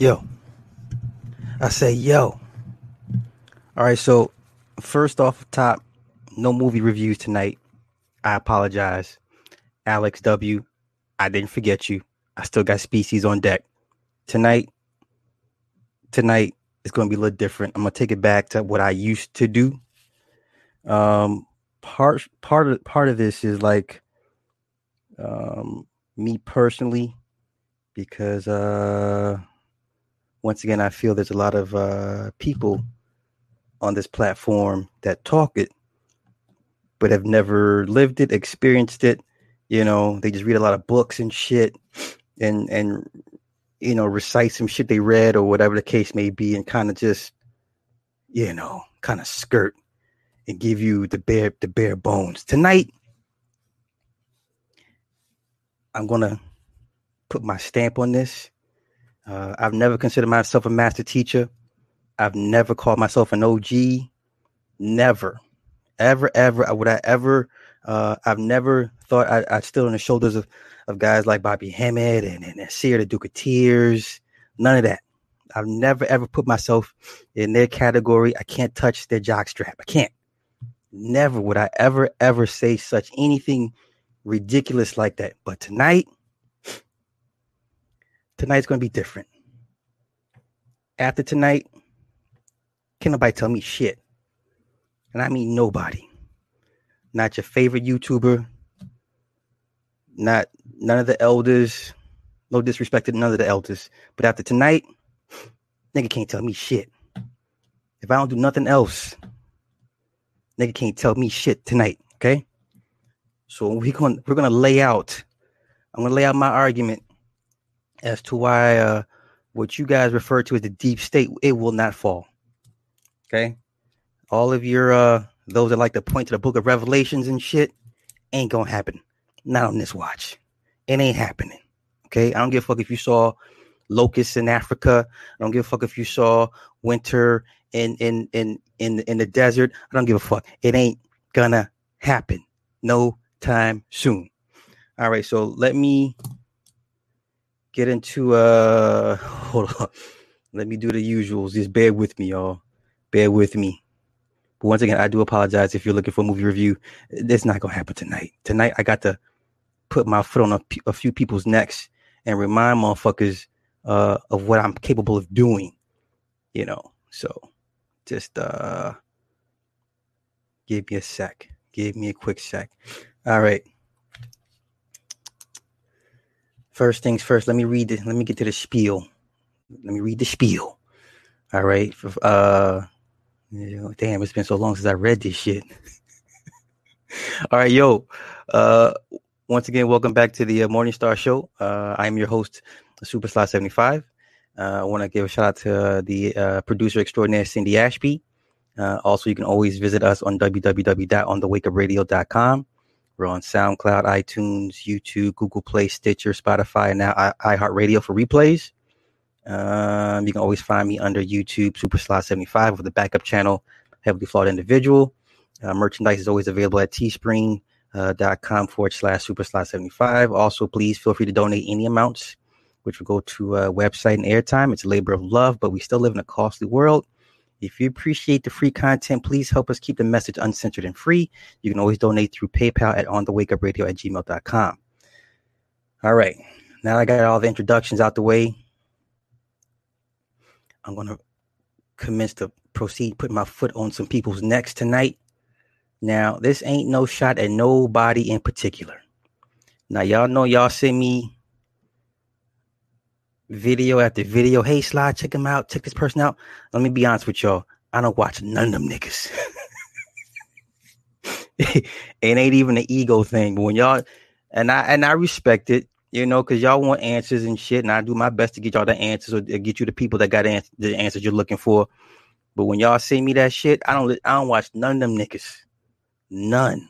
Yo. I say yo. All right, so first off top, no movie reviews tonight. I apologize. Alex W. I didn't forget you. I still got species on deck. Tonight, tonight is gonna be a little different. I'm gonna take it back to what I used to do. Um part part of part of this is like um me personally because uh once again, I feel there's a lot of uh, people on this platform that talk it, but have never lived it, experienced it. You know, they just read a lot of books and shit, and and you know recite some shit they read or whatever the case may be, and kind of just you know kind of skirt and give you the bare the bare bones. Tonight, I'm gonna put my stamp on this uh, I've never considered myself a master teacher. I've never called myself an OG. Never, ever, ever. Would I ever? Uh, I've never thought I, I'd still on the shoulders of, of guys like Bobby Hemmitt and, and the Duke of Tears. None of that. I've never ever put myself in their category. I can't touch their jockstrap. I can't. Never would I ever ever say such anything ridiculous like that. But tonight, tonight's going to be different. After tonight, can nobody tell me shit? And I mean nobody. Not your favorite YouTuber. Not none of the elders. No disrespect to none of the elders. But after tonight, nigga can't tell me shit. If I don't do nothing else, nigga can't tell me shit tonight. Okay. So we're going we're gonna lay out. I'm gonna lay out my argument as to why uh, what you guys refer to as the deep state it will not fall. Okay, all of your uh, those that like to point to the Book of Revelations and shit ain't gonna happen. Not on this watch. It ain't happening. Okay, I don't give a fuck if you saw locusts in Africa. I don't give a fuck if you saw winter in in in in in the desert. I don't give a fuck. It ain't gonna happen. No time soon. All right, so let me get into uh hold on. Let me do the usuals. Just bear with me, y'all. Bear with me. But once again, I do apologize if you're looking for a movie review. It's not gonna happen tonight. Tonight, I got to put my foot on a, a few people's necks and remind motherfuckers uh, of what I'm capable of doing. You know, so just uh, give me a sec. Give me a quick sec. All right. First things first, let me read this. Let me get to the spiel. Let me read the spiel. All right. Uh, damn, it's been so long since I read this shit. All right, yo. Uh, once again, welcome back to the uh, Morning Star Show. Uh, I'm your host, Super Slot 75. Uh, I want to give a shout out to uh, the uh, producer extraordinaire, Cindy Ashby. Uh, also, you can always visit us on www.onthewakeupradio.com. We're on SoundCloud, iTunes, YouTube, Google Play, Stitcher, Spotify, and now I- iHeartRadio for replays. Um, you can always find me under YouTube, Super Slot 75 with the backup channel, Heavily Flawed Individual. Uh, merchandise is always available at teespring.com uh, forward slash Super Slot 75. Also, please feel free to donate any amounts, which will go to a uh, website and airtime. It's a labor of love, but we still live in a costly world. If you appreciate the free content, please help us keep the message uncensored and free. You can always donate through PayPal at onthewakeupradio at gmail.com. All right. Now I got all the introductions out the way. I'm going to commence to proceed putting my foot on some people's necks tonight. Now, this ain't no shot at nobody in particular. Now, y'all know y'all send me video after video. Hey, Slide, check him out. Check this person out. Let me be honest with y'all. I don't watch none of them niggas. it ain't even an ego thing. But when y'all and I and I respect it, you know, because y'all want answers and shit, and I do my best to get y'all the answers or get you the people that got ans- the answers you're looking for. But when y'all see me that shit, I don't I don't watch none of them niggas. None.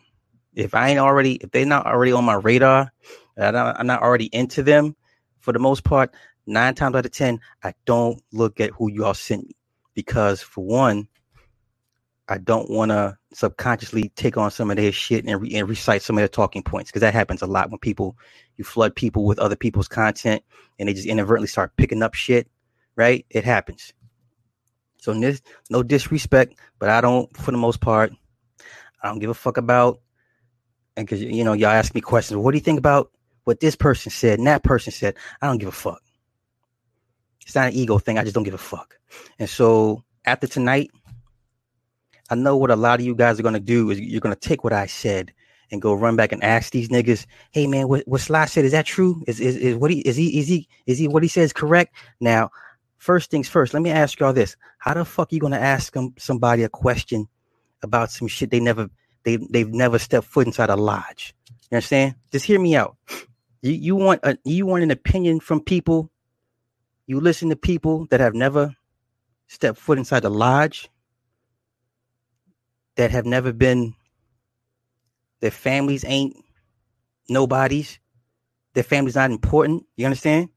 If I ain't already, if they're not already on my radar, I'm not already into them, for the most part, nine times out of ten, I don't look at who y'all sent me because for one, I don't want to subconsciously take on some of their shit and, re- and recite some of their talking points because that happens a lot when people you flood people with other people's content and they just inadvertently start picking up shit, right? It happens. So this, no disrespect, but I don't, for the most part, I don't give a fuck about. And because you know, y'all ask me questions. What do you think about what this person said and that person said? I don't give a fuck. It's not an ego thing. I just don't give a fuck. And so after tonight, I know what a lot of you guys are gonna do is you're gonna take what I said and go run back and ask these niggas, hey man, what, what Sly said, is that true? Is, is is what he is he is he is he what he says correct? Now, first things first, let me ask y'all this. How the fuck are you gonna ask them, somebody a question about some shit they never they they've never stepped foot inside a lodge? You understand? Just hear me out. You you want a you want an opinion from people. You listen to people that have never stepped foot inside the lodge, that have never been their families ain't nobodies, Their family's not important. You understand?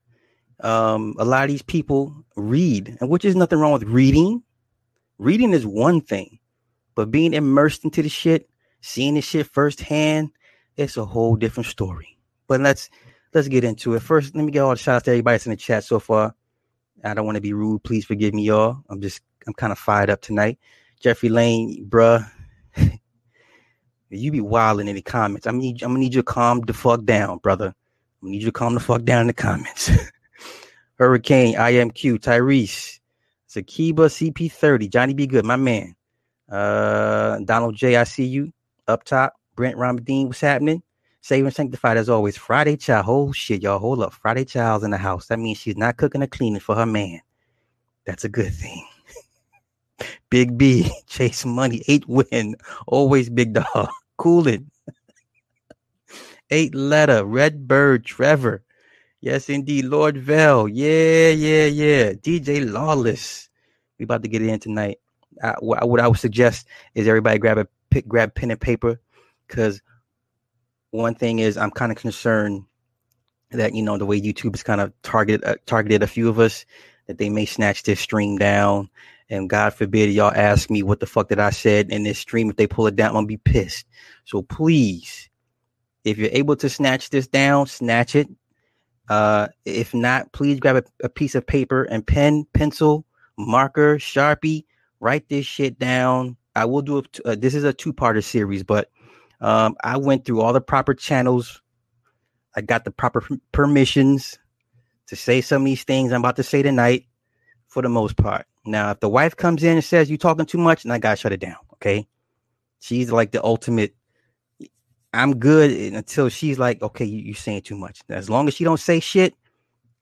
Um, a lot of these people read, and which is nothing wrong with reading. Reading is one thing, but being immersed into the shit, seeing the shit firsthand, it's a whole different story. But let's let's get into it. First, let me get all the shout outs to everybody that's in the chat so far. I don't want to be rude. Please forgive me, y'all. I'm just I'm kind of fired up tonight. Jeffrey Lane, bruh, you be wilding in the comments. I'm need I'm gonna need you to calm the fuck down, brother. Gonna need you to calm the fuck down in the comments. Hurricane, IMQ, Tyrese, Sakiba, CP30, Johnny B. Good, my man. Uh, Donald J, I see you up top. Brent Ramadine, what's happening? Saving sanctified as always. Friday child. Oh shit, y'all. Hold up. Friday child's in the house. That means she's not cooking or cleaning for her man. That's a good thing. Big B, chase money, eight win. Always big dog. Coolin. Eight letter, Red Bird, Trevor. Yes, indeed. Lord Vell. Yeah, yeah, yeah. DJ Lawless. We about to get in tonight. I, what I would suggest is everybody grab a grab pen and paper, because one thing is I'm kind of concerned that you know the way YouTube is kind of targeted uh, targeted a few of us that they may snatch this stream down and God forbid y'all ask me what the fuck that I said in this stream. If they pull it down, I'm gonna be pissed. So please, if you're able to snatch this down, snatch it. Uh, if not, please grab a, a piece of paper and pen, pencil, marker, sharpie. Write this shit down. I will do it. Uh, this is a two-parter series, but um, I went through all the proper channels. I got the proper permissions to say some of these things I'm about to say tonight, for the most part. Now, if the wife comes in and says you're talking too much, and I gotta shut it down. Okay, she's like the ultimate. I'm good until she's like, okay, you, you're saying too much. As long as she don't say shit,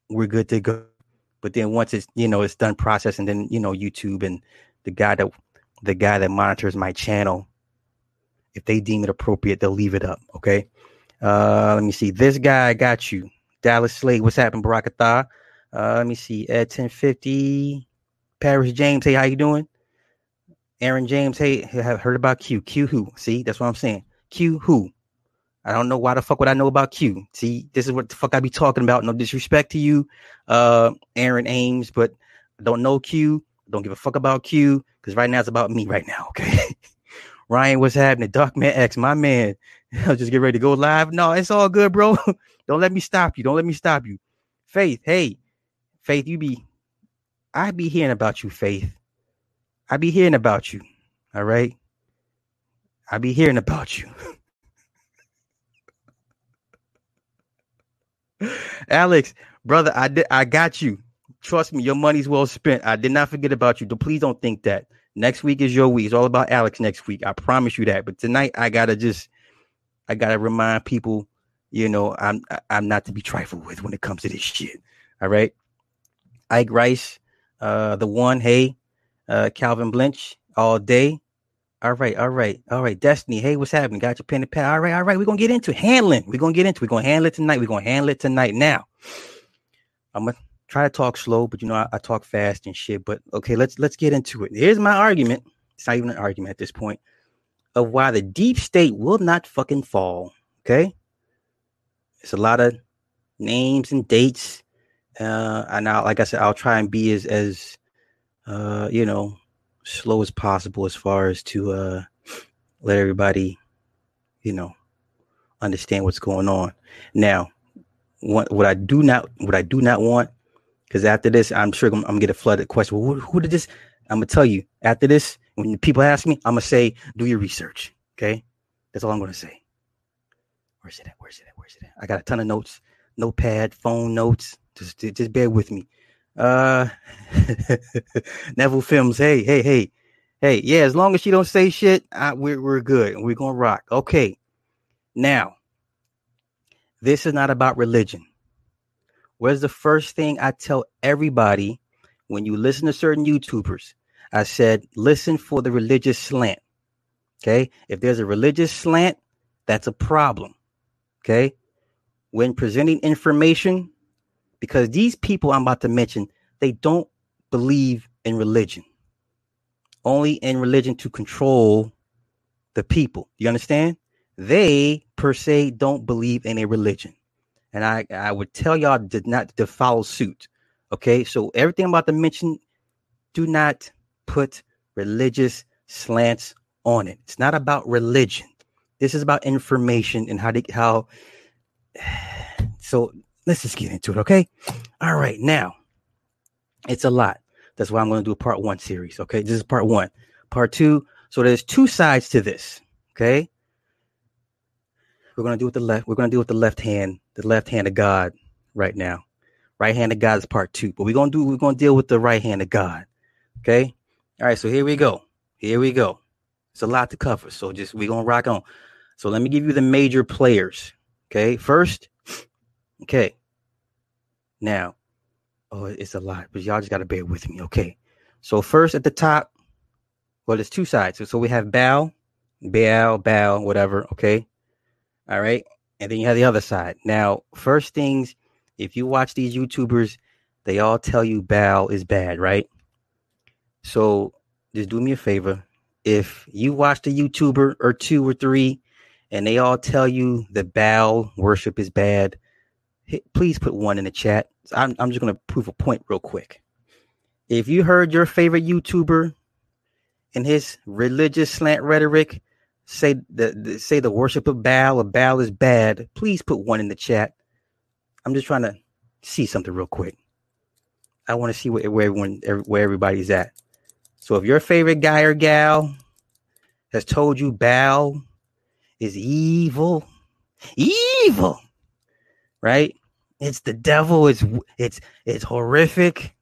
we're good to go. But then once it's you know it's done processing, then you know YouTube and the guy that the guy that monitors my channel, if they deem it appropriate, they'll leave it up. Okay. Uh, let me see. This guy got you. Dallas Slade. What's happening, Barakatha? Uh, let me see. Ed 1050. Paris James, hey, how you doing? Aaron James, hey, have heard about Q. Q who? See, that's what I'm saying. Q who? I don't know why the fuck would I know about Q. See, this is what the fuck I be talking about. No disrespect to you, uh, Aaron Ames, but don't know Q. Don't give a fuck about Q because right now it's about me right now. Okay. Ryan, what's happening? Doc Man X, my man. I'll just get ready to go live. No, it's all good, bro. don't let me stop you. Don't let me stop you. Faith, hey, Faith, you be I be hearing about you, Faith. I be hearing about you. All right. I be hearing about you. Alex, brother, I did I got you. Trust me, your money's well spent. I did not forget about you. Please don't think that. Next week is your week. It's all about Alex next week. I promise you that. But tonight I gotta just I gotta remind people, you know, I'm I'm not to be trifled with when it comes to this shit. All right. Ike Rice, uh, the one, hey, uh, Calvin Blinch, all day. All right, all right, all right. Destiny, hey, what's happening? Got your pen and pad. All right, all right. We're gonna get into handling. We're gonna get into. We're gonna handle it tonight. We're gonna handle it tonight. Now, I'm gonna try to talk slow, but you know I, I talk fast and shit. But okay, let's let's get into it. Here's my argument. It's not even an argument at this point of why the deep state will not fucking fall. Okay, it's a lot of names and dates uh, and now, like I said, I'll try and be as as uh, you know slow as possible as far as to uh, let everybody, you know, understand what's going on. Now, what what I do not what I do not want Because after this, I'm sure I'm, I'm, gonna get a flooded question. Well, who, who did this? I'm gonna tell you after this. When people ask me, I'm gonna say, do your research. Okay, that's all I'm gonna say. Where's it at? Where's it at? Where's it at? I got a ton of notes, notepad, phone notes. Just, just bear with me. Uh, Neville Films. Hey, hey, hey, hey. Yeah, as long as she don't say shit, I, we're we're good. We're gonna rock. Okay. Now, this is not about religion. Where's the first thing I tell everybody when you listen to certain YouTubers? I said, listen for the religious slant. Okay. If there's a religious slant, that's a problem. Okay. When presenting information, because these people I'm about to mention, they don't believe in religion, only in religion to control the people. You understand? They per se don't believe in a religion and I, I would tell y'all did not to follow suit. Okay, so everything I'm about to mention, do not put religious slants on it. It's not about religion. This is about information and how to how. So let's just get into it, okay? All right, now it's a lot. That's why I'm going to do a part one series. Okay, this is part one. Part two. So there's two sides to this. Okay, we're going to do with the left. We're going to do with the left hand the left hand of God right now. Right hand of God is part two, but we're gonna do we're gonna deal with the right hand of God. Okay. All right. So here we go. Here we go. It's a lot to cover. So just we're gonna rock on. So let me give you the major players. Okay. First, okay. Now, oh, it's a lot, but y'all just gotta bear with me. Okay. So first at the top, well, there's two sides. So, so we have Baal, Baal, Baal, whatever. Okay. All right and then you have the other side. Now, first things, if you watch these YouTubers, they all tell you Baal is bad, right? So just do me a favor. If you watch the YouTuber or two or three, and they all tell you the Baal worship is bad, please put one in the chat. I'm, I'm just going to prove a point real quick. If you heard your favorite YouTuber and his religious slant rhetoric say the, the, say the worship of Baal or Baal is bad, please put one in the chat. I'm just trying to see something real quick. I want to see where, where everyone where everybody's at. So if your favorite guy or gal has told you Baal is evil, evil, right? It's the devil. It's it's it's horrific.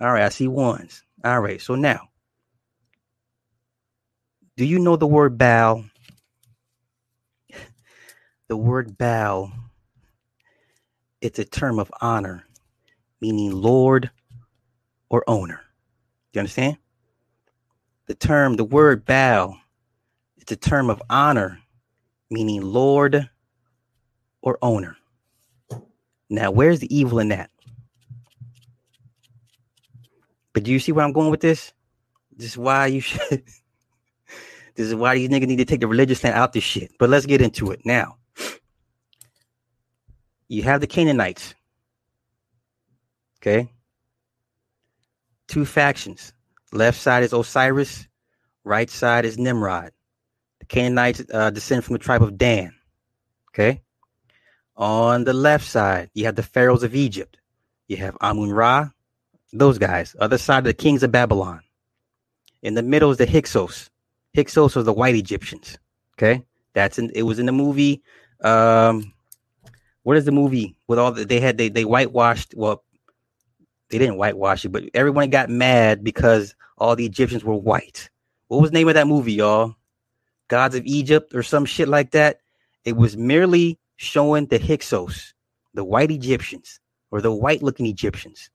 All right, I see ones. All right, so now do you know the word bow? The word bow, it's a term of honor, meaning Lord or owner. You understand? The term, the word bow, it's a term of honor, meaning Lord or owner. Now, where's the evil in that? But do you see where I'm going with this? This is why you should This is why these niggas need to take the religious thing out this shit. But let's get into it now. You have the Canaanites. Okay. Two factions. Left side is Osiris, right side is Nimrod. The Canaanites uh, descend from the tribe of Dan. Okay. On the left side, you have the pharaohs of Egypt. You have Amun Ra, those guys. Other side, the kings of Babylon. In the middle is the Hyksos, Hyksos are the white Egyptians. Okay, that's in. It was in the movie. Um, what is the movie with all the they had they they whitewashed? Well, they didn't whitewash it, but everyone got mad because all the Egyptians were white. What was the name of that movie, y'all? Gods of Egypt or some shit like that. It was merely showing the Hyksos, the white Egyptians or the white looking Egyptians.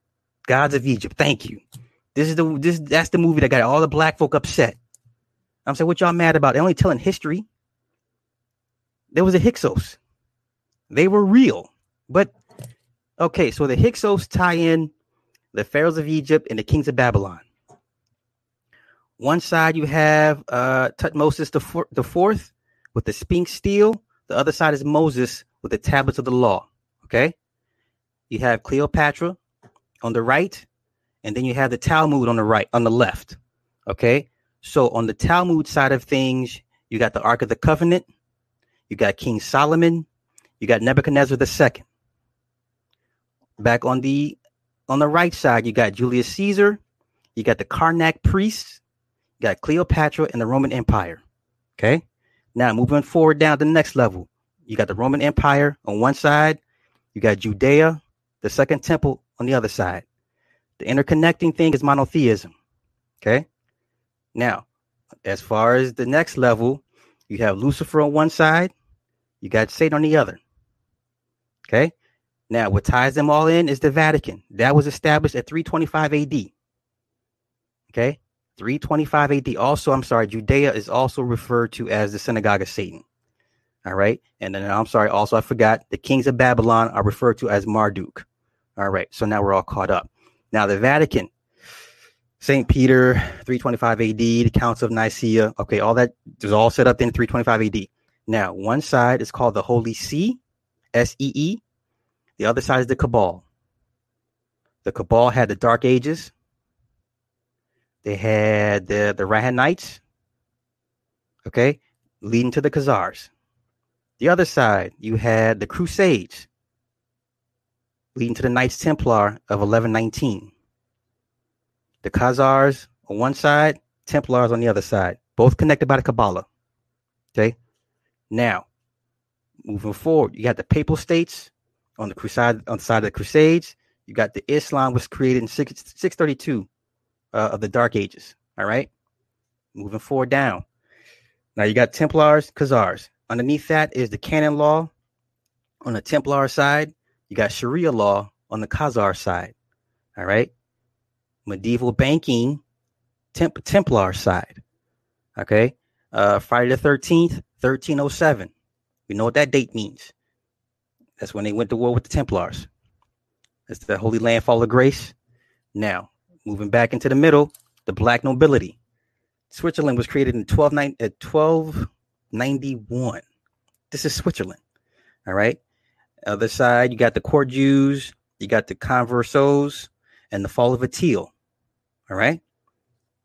Gods of Egypt. Thank you. This is the this that's the movie that got all the black folk upset. I'm saying, what y'all mad about? They're only telling history. There was a Hyksos. They were real. But okay, so the Hyksos tie in the pharaohs of Egypt and the kings of Babylon. One side you have uh, Tutmosis the, for- the fourth with the Sphinx stele. The other side is Moses with the tablets of the law. Okay, you have Cleopatra on the right, and then you have the Talmud on the right, on the left. Okay, so on the Talmud side of things, you got the Ark of the Covenant, you got King Solomon, you got Nebuchadnezzar II. Back on the on the right side, you got Julius Caesar, you got the Karnak priests, you got Cleopatra and the Roman Empire. Okay. Now moving forward down to the next level, you got the Roman Empire on one side, you got Judea, the second temple on the other side. The interconnecting thing is monotheism. Okay. Now, as far as the next level, you have Lucifer on one side, you got Satan on the other. Okay. Now, what ties them all in is the Vatican. That was established at 325 AD. Okay. 325 AD. Also, I'm sorry, Judea is also referred to as the synagogue of Satan. All right. And then I'm sorry, also, I forgot the kings of Babylon are referred to as Marduk. All right. So now we're all caught up. Now, the Vatican, St. Peter, 325 AD, the Council of Nicaea. Okay. All that is all set up in 325 AD. Now, one side is called the Holy See, S E E. The other side is the Cabal. The Cabal had the Dark Ages. They had the the Radhanites. Okay, leading to the Khazars. The other side, you had the Crusades, leading to the Knights Templar of 1119. The Khazars on one side, Templars on the other side, both connected by the Kabbalah. Okay, now moving forward, you got the Papal States on the crusade on the side of the Crusades. You got the Islam was created in 6, 632 uh, of the Dark Ages. All right, moving forward down. Now you got Templars, Khazars. Underneath that is the canon law on the Templar side. You got Sharia law on the Khazar side. All right, medieval banking, Temp- Templar side. Okay, uh, Friday the Thirteenth, thirteen oh seven. We know what that date means. That's when they went to war with the Templars. That's the Holy Land Fall of Grace. Now, moving back into the middle, the black nobility. Switzerland was created in 12, 1291. This is Switzerland. All right. Other side, you got the court Jews, you got the conversos, and the fall of Attila. All right.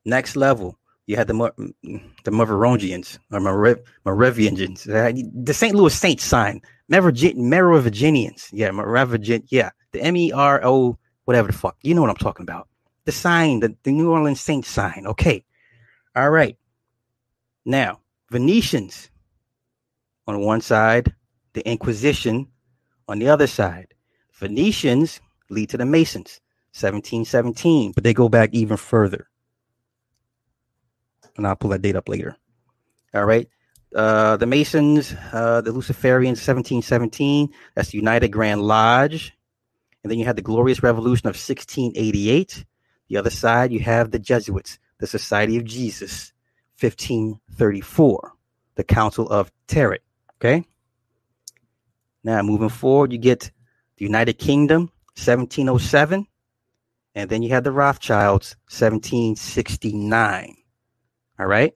Next level, you had the the Merovingians or Merovingians, uh, the St. Louis Saints sign, Merovingians. Yeah, Merovingin. Yeah, the M E R O, whatever the fuck. You know what I'm talking about the sign, the, the New Orleans Saints sign. Okay. All right. Now, Venetians on one side, the Inquisition on the other side. Venetians lead to the Masons, 1717, but they go back even further. And I'll pull that date up later. All right. Uh, the Masons, uh, the Luciferians, 1717. That's the United Grand Lodge. And then you had the Glorious Revolution of 1688. The other side, you have the Jesuits, the Society of Jesus, 1534, the Council of Trent. Okay. Now, moving forward, you get the United Kingdom, 1707. And then you had the Rothschilds, 1769. All right.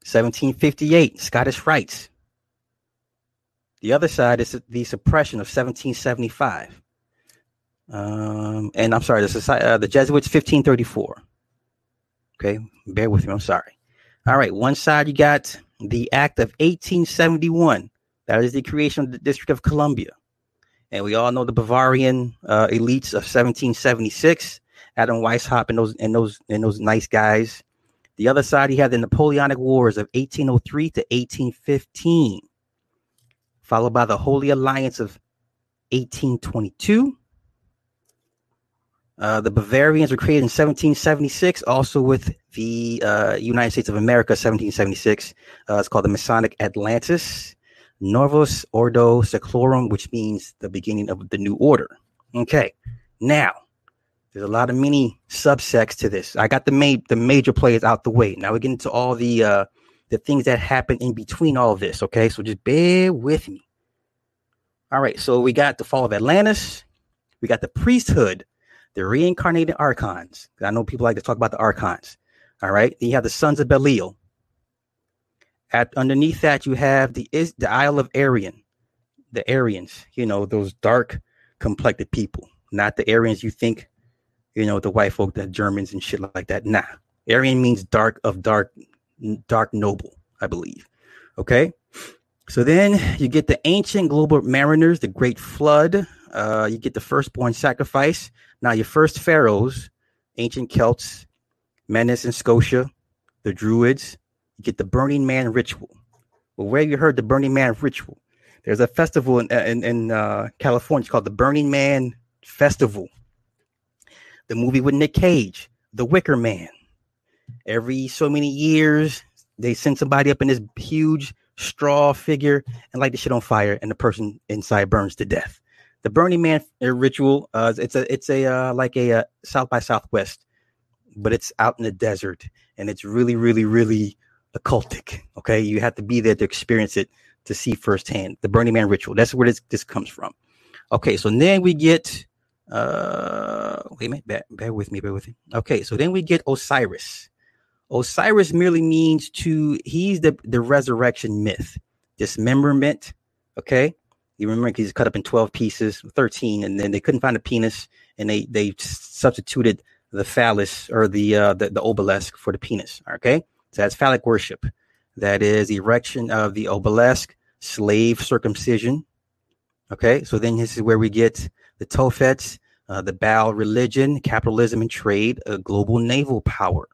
1758, Scottish Rites. The other side is the suppression of 1775. Um, and I'm sorry, the society, uh, the Jesuits, 1534. Okay, bear with me. I'm sorry. All right, one side you got the Act of 1871. That is the creation of the District of Columbia. And we all know the Bavarian uh, elites of 1776, Adam Weishaupt and those and those and those nice guys. The other side, he had the Napoleonic Wars of 1803 to 1815, followed by the Holy Alliance of 1822 uh, the Bavarians were created in 1776, also with the uh, United States of America, 1776. Uh, it's called the Masonic Atlantis, Novus Ordo Seclorum, which means the beginning of the new order. Okay, now there's a lot of mini subsects to this. I got the main the major players out the way. Now we get into all the uh, the things that happen in between all this. Okay, so just bear with me. All right, so we got the fall of Atlantis. We got the priesthood the reincarnated archons. I know people like to talk about the archons. All right. Then you have the sons of Belial. At underneath that, you have the is the Isle of Aryan, the Aryans. You know those dark complected people, not the Aryans you think. You know the white folk, the Germans and shit like that. Nah, Aryan means dark of dark, dark noble, I believe. Okay. So then you get the ancient global mariners, the great flood, uh, you get the firstborn sacrifice. Now, your first pharaohs, ancient Celts, Menes and Scotia, the Druids, you get the Burning Man ritual. Well, where have you heard the Burning Man ritual? There's a festival in, in, in uh, California it's called the Burning Man Festival. The movie with Nick Cage, The Wicker Man. Every so many years, they send somebody up in this huge straw figure and light the shit on fire, and the person inside burns to death. The Burning Man ritual, uh, it's a it's a uh, like a uh, South by Southwest, but it's out in the desert, and it's really, really, really occultic. Okay, you have to be there to experience it to see firsthand the Burning Man ritual. That's where this this comes from. Okay, so then we get uh wait a minute, bear, bear with me, bear with me. Okay, so then we get Osiris. Osiris merely means to he's the the resurrection myth, dismemberment. Okay, you remember he's cut up in twelve pieces, thirteen, and then they couldn't find a penis, and they they substituted the phallus or the uh the, the obelisk for the penis. Okay, so that's phallic worship. That is erection of the obelisk, slave circumcision. Okay, so then this is where we get the Tophets, uh, the Baal religion, capitalism and trade, a global naval power.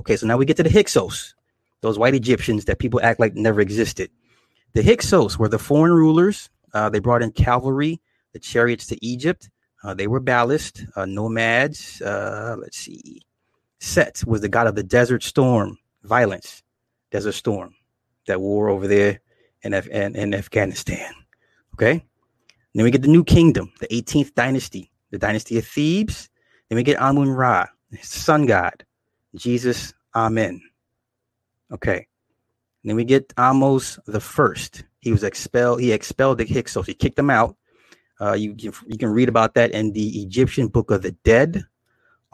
Okay, so now we get to the Hyksos, those white Egyptians that people act like never existed. The Hyksos were the foreign rulers. Uh, they brought in cavalry, the chariots to Egypt. Uh, they were ballast, uh, nomads. Uh, let's see. Set was the god of the desert storm, violence, There's a storm, that war over there in, Af- in, in Afghanistan. Okay. Then we get the new kingdom, the 18th dynasty, the dynasty of Thebes. Then we get Amun Ra, sun god. Jesus, Amen. Okay. Then we get Ahmose the first. He was expelled. He expelled the Hyksos. He kicked them out. Uh, you, you can read about that in the Egyptian Book of the Dead.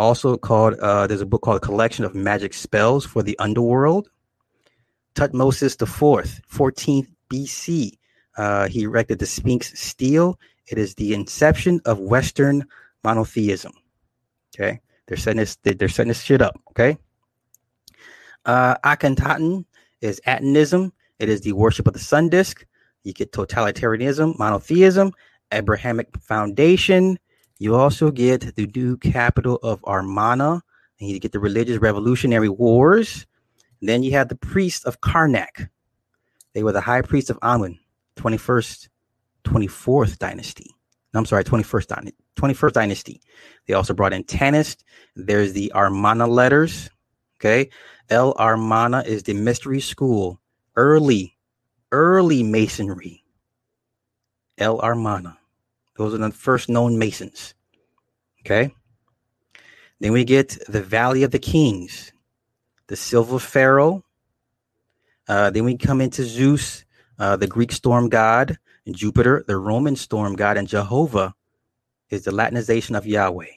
Also called uh, there's a book called Collection of Magic Spells for the Underworld. Tutmosis the fourth, 14th BC. Uh, he erected the Sphinx stele. It is the inception of Western monotheism. Okay. They're setting this. They're setting this shit up. Okay. Uh, Akhenaten is Atonism. It is the worship of the sun disk. You get totalitarianism, monotheism, Abrahamic foundation. You also get the new capital of Amarna, and you get the religious revolutionary wars. And then you have the priests of Karnak. They were the high priests of Amun, 21st, 24th dynasty. I'm sorry, 21st dynasty. 21st dynasty. They also brought in Tanist. There's the Amarna letters. Okay. El Amarna is the mystery school, early, early masonry. El Amarna. Those are the first known masons. Okay. Then we get the Valley of the Kings, the Silver Pharaoh. Uh, then we come into Zeus, uh, the Greek storm god, and Jupiter, the Roman storm god, and Jehovah is the Latinization of Yahweh.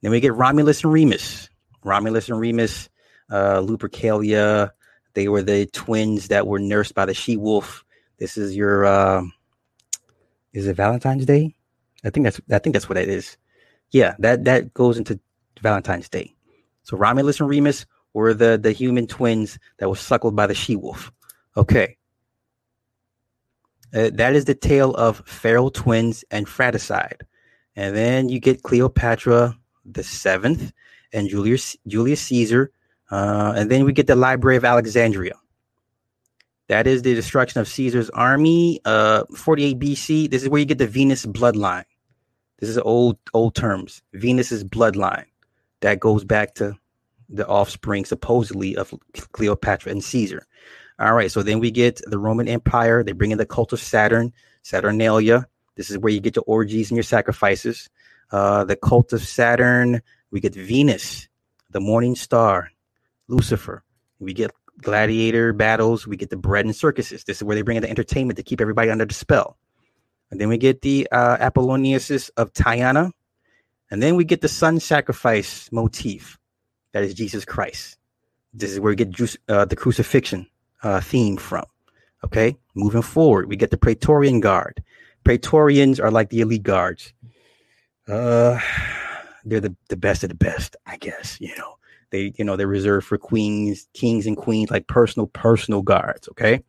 Then we get Romulus and Remus. Romulus and Remus, uh, Lupercalia, they were the twins that were nursed by the she wolf. This is your, uh, is it Valentine's Day? I think that's, I think that's what it is. Yeah, that that goes into Valentine's Day. So Romulus and Remus were the the human twins that were suckled by the she wolf. Okay. Uh, that is the tale of feral twins and fratricide. And then you get Cleopatra the seventh and Julius Julius Caesar. Uh, and then we get the Library of Alexandria. That is the destruction of Caesar's army, uh, 48 BC. This is where you get the Venus bloodline. This is old old terms. Venus's bloodline that goes back to the offspring supposedly of Cleopatra and Caesar. All right, so then we get the Roman Empire. They bring in the cult of Saturn, Saturnalia. This is where you get your orgies and your sacrifices. Uh, the cult of Saturn. We get Venus, the morning star, Lucifer. We get gladiator battles. We get the bread and circuses. This is where they bring in the entertainment to keep everybody under the spell. And then we get the uh, Apollonius of Tyana. And then we get the sun sacrifice motif. That is Jesus Christ. This is where we get juice, uh, the crucifixion uh, theme from. Okay, moving forward, we get the Praetorian Guard. Praetorians are like the elite guards. Uh, they're the, the best of the best, I guess. You know, they you know they're reserved for queens, kings, and queens, like personal personal guards. Okay,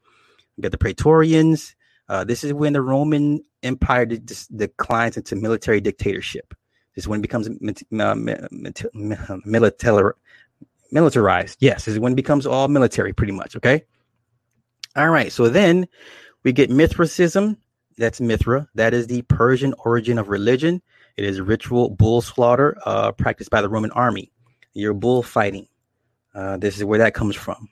we got the Praetorians. Uh, this is when the Roman empire de- de- declines into military dictatorship. This is when it becomes military, militarized. Yes, this is when it becomes all military, pretty much. Okay. All right. So then we get Mithraism. That's Mithra. That is the Persian origin of religion. It is ritual bull slaughter uh, practiced by the Roman army. You're bullfighting. Uh, this is where that comes from.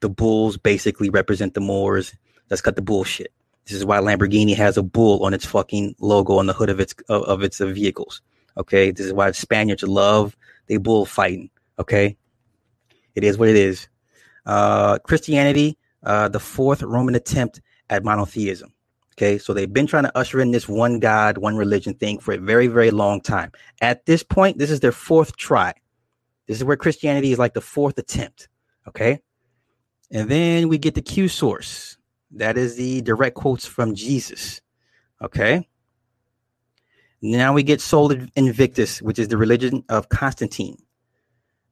The bulls basically represent the Moors. Let's cut the bullshit. This is why Lamborghini has a bull on its fucking logo on the hood of its of, of its uh, vehicles. Okay, this is why Spaniards love they bullfighting. Okay, it is what it is. Uh, Christianity, uh, the fourth Roman attempt at monotheism. Okay, so they've been trying to usher in this one God, one religion thing for a very, very long time. At this point, this is their fourth try. This is where Christianity is like the fourth attempt. Okay, and then we get the Q source. That is the direct quotes from Jesus. Okay. Now we get Sol Invictus, which is the religion of Constantine.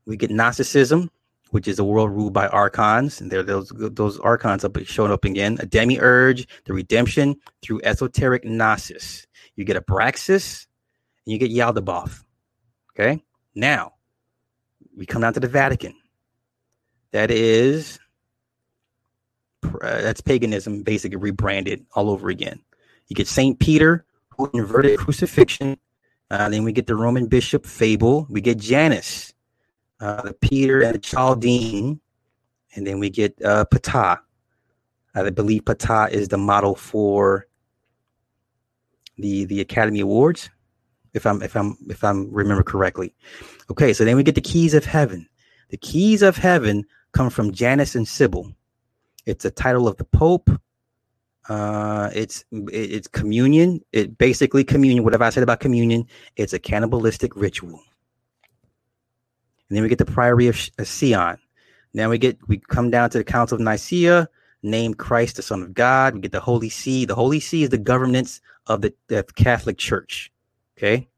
We get Gnosticism, which is a world ruled by archons, and there those those archons up showing up again. A demiurge, the redemption through esoteric gnosis. You get Abraxas, and you get Yaldabaoth. Okay, now we come down to the Vatican. That is uh, that's paganism, basically rebranded all over again. You get Saint Peter, who inverted crucifixion. Uh, then we get the Roman bishop Fable. We get Janus, uh, the Peter and the Chaldean, and then we get uh, Ptah. I believe Ptah is the model for the the Academy Awards, if I'm if I'm if I'm remember correctly. Okay, so then we get the keys of heaven. The keys of heaven come from Janus and Sybil. It's a title of the Pope. Uh, it's it's communion. It basically communion. Whatever I said about communion, it's a cannibalistic ritual. And then we get the Priory of Sion. Now we get we come down to the Council of Nicaea, named Christ the Son of God. We get the Holy See. The Holy See is the governance of the, the Catholic Church. Okay.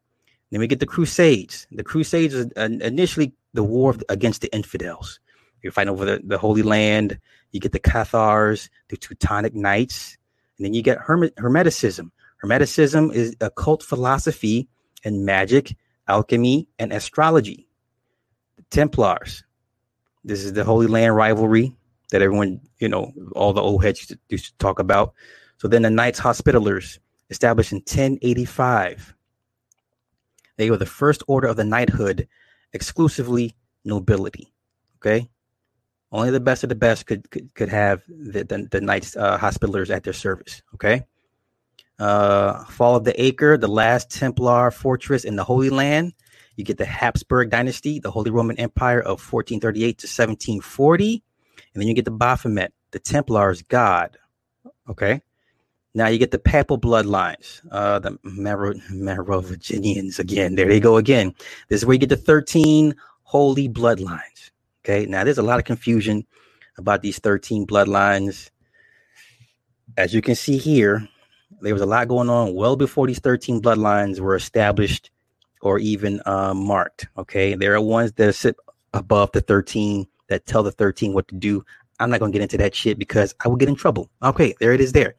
Then we get the Crusades. The Crusades is uh, initially the war against the infidels. You're fighting over the, the Holy Land. You get the Cathars, the Teutonic Knights, and then you get Hermet- Hermeticism. Hermeticism is occult philosophy and magic, alchemy, and astrology. The Templars. This is the Holy Land rivalry that everyone, you know, all the old heads used to, used to talk about. So then the Knights Hospitallers, established in 1085. They were the first order of the knighthood, exclusively nobility. Okay. Only the best of the best could could, could have the, the, the Knights uh, Hospitallers at their service. Okay. Uh, Fall of the Acre, the last Templar fortress in the Holy Land. You get the Habsburg dynasty, the Holy Roman Empire of 1438 to 1740. And then you get the Baphomet, the Templars' god. Okay. Now you get the papal bloodlines, uh, the Merovingians again. There they go again. This is where you get the 13 holy bloodlines. Okay. Now there's a lot of confusion about these 13 bloodlines. As you can see here, there was a lot going on well before these 13 bloodlines were established or even uh, marked. Okay. There are ones that sit above the 13 that tell the 13 what to do. I'm not going to get into that shit because I will get in trouble. Okay. There it is there.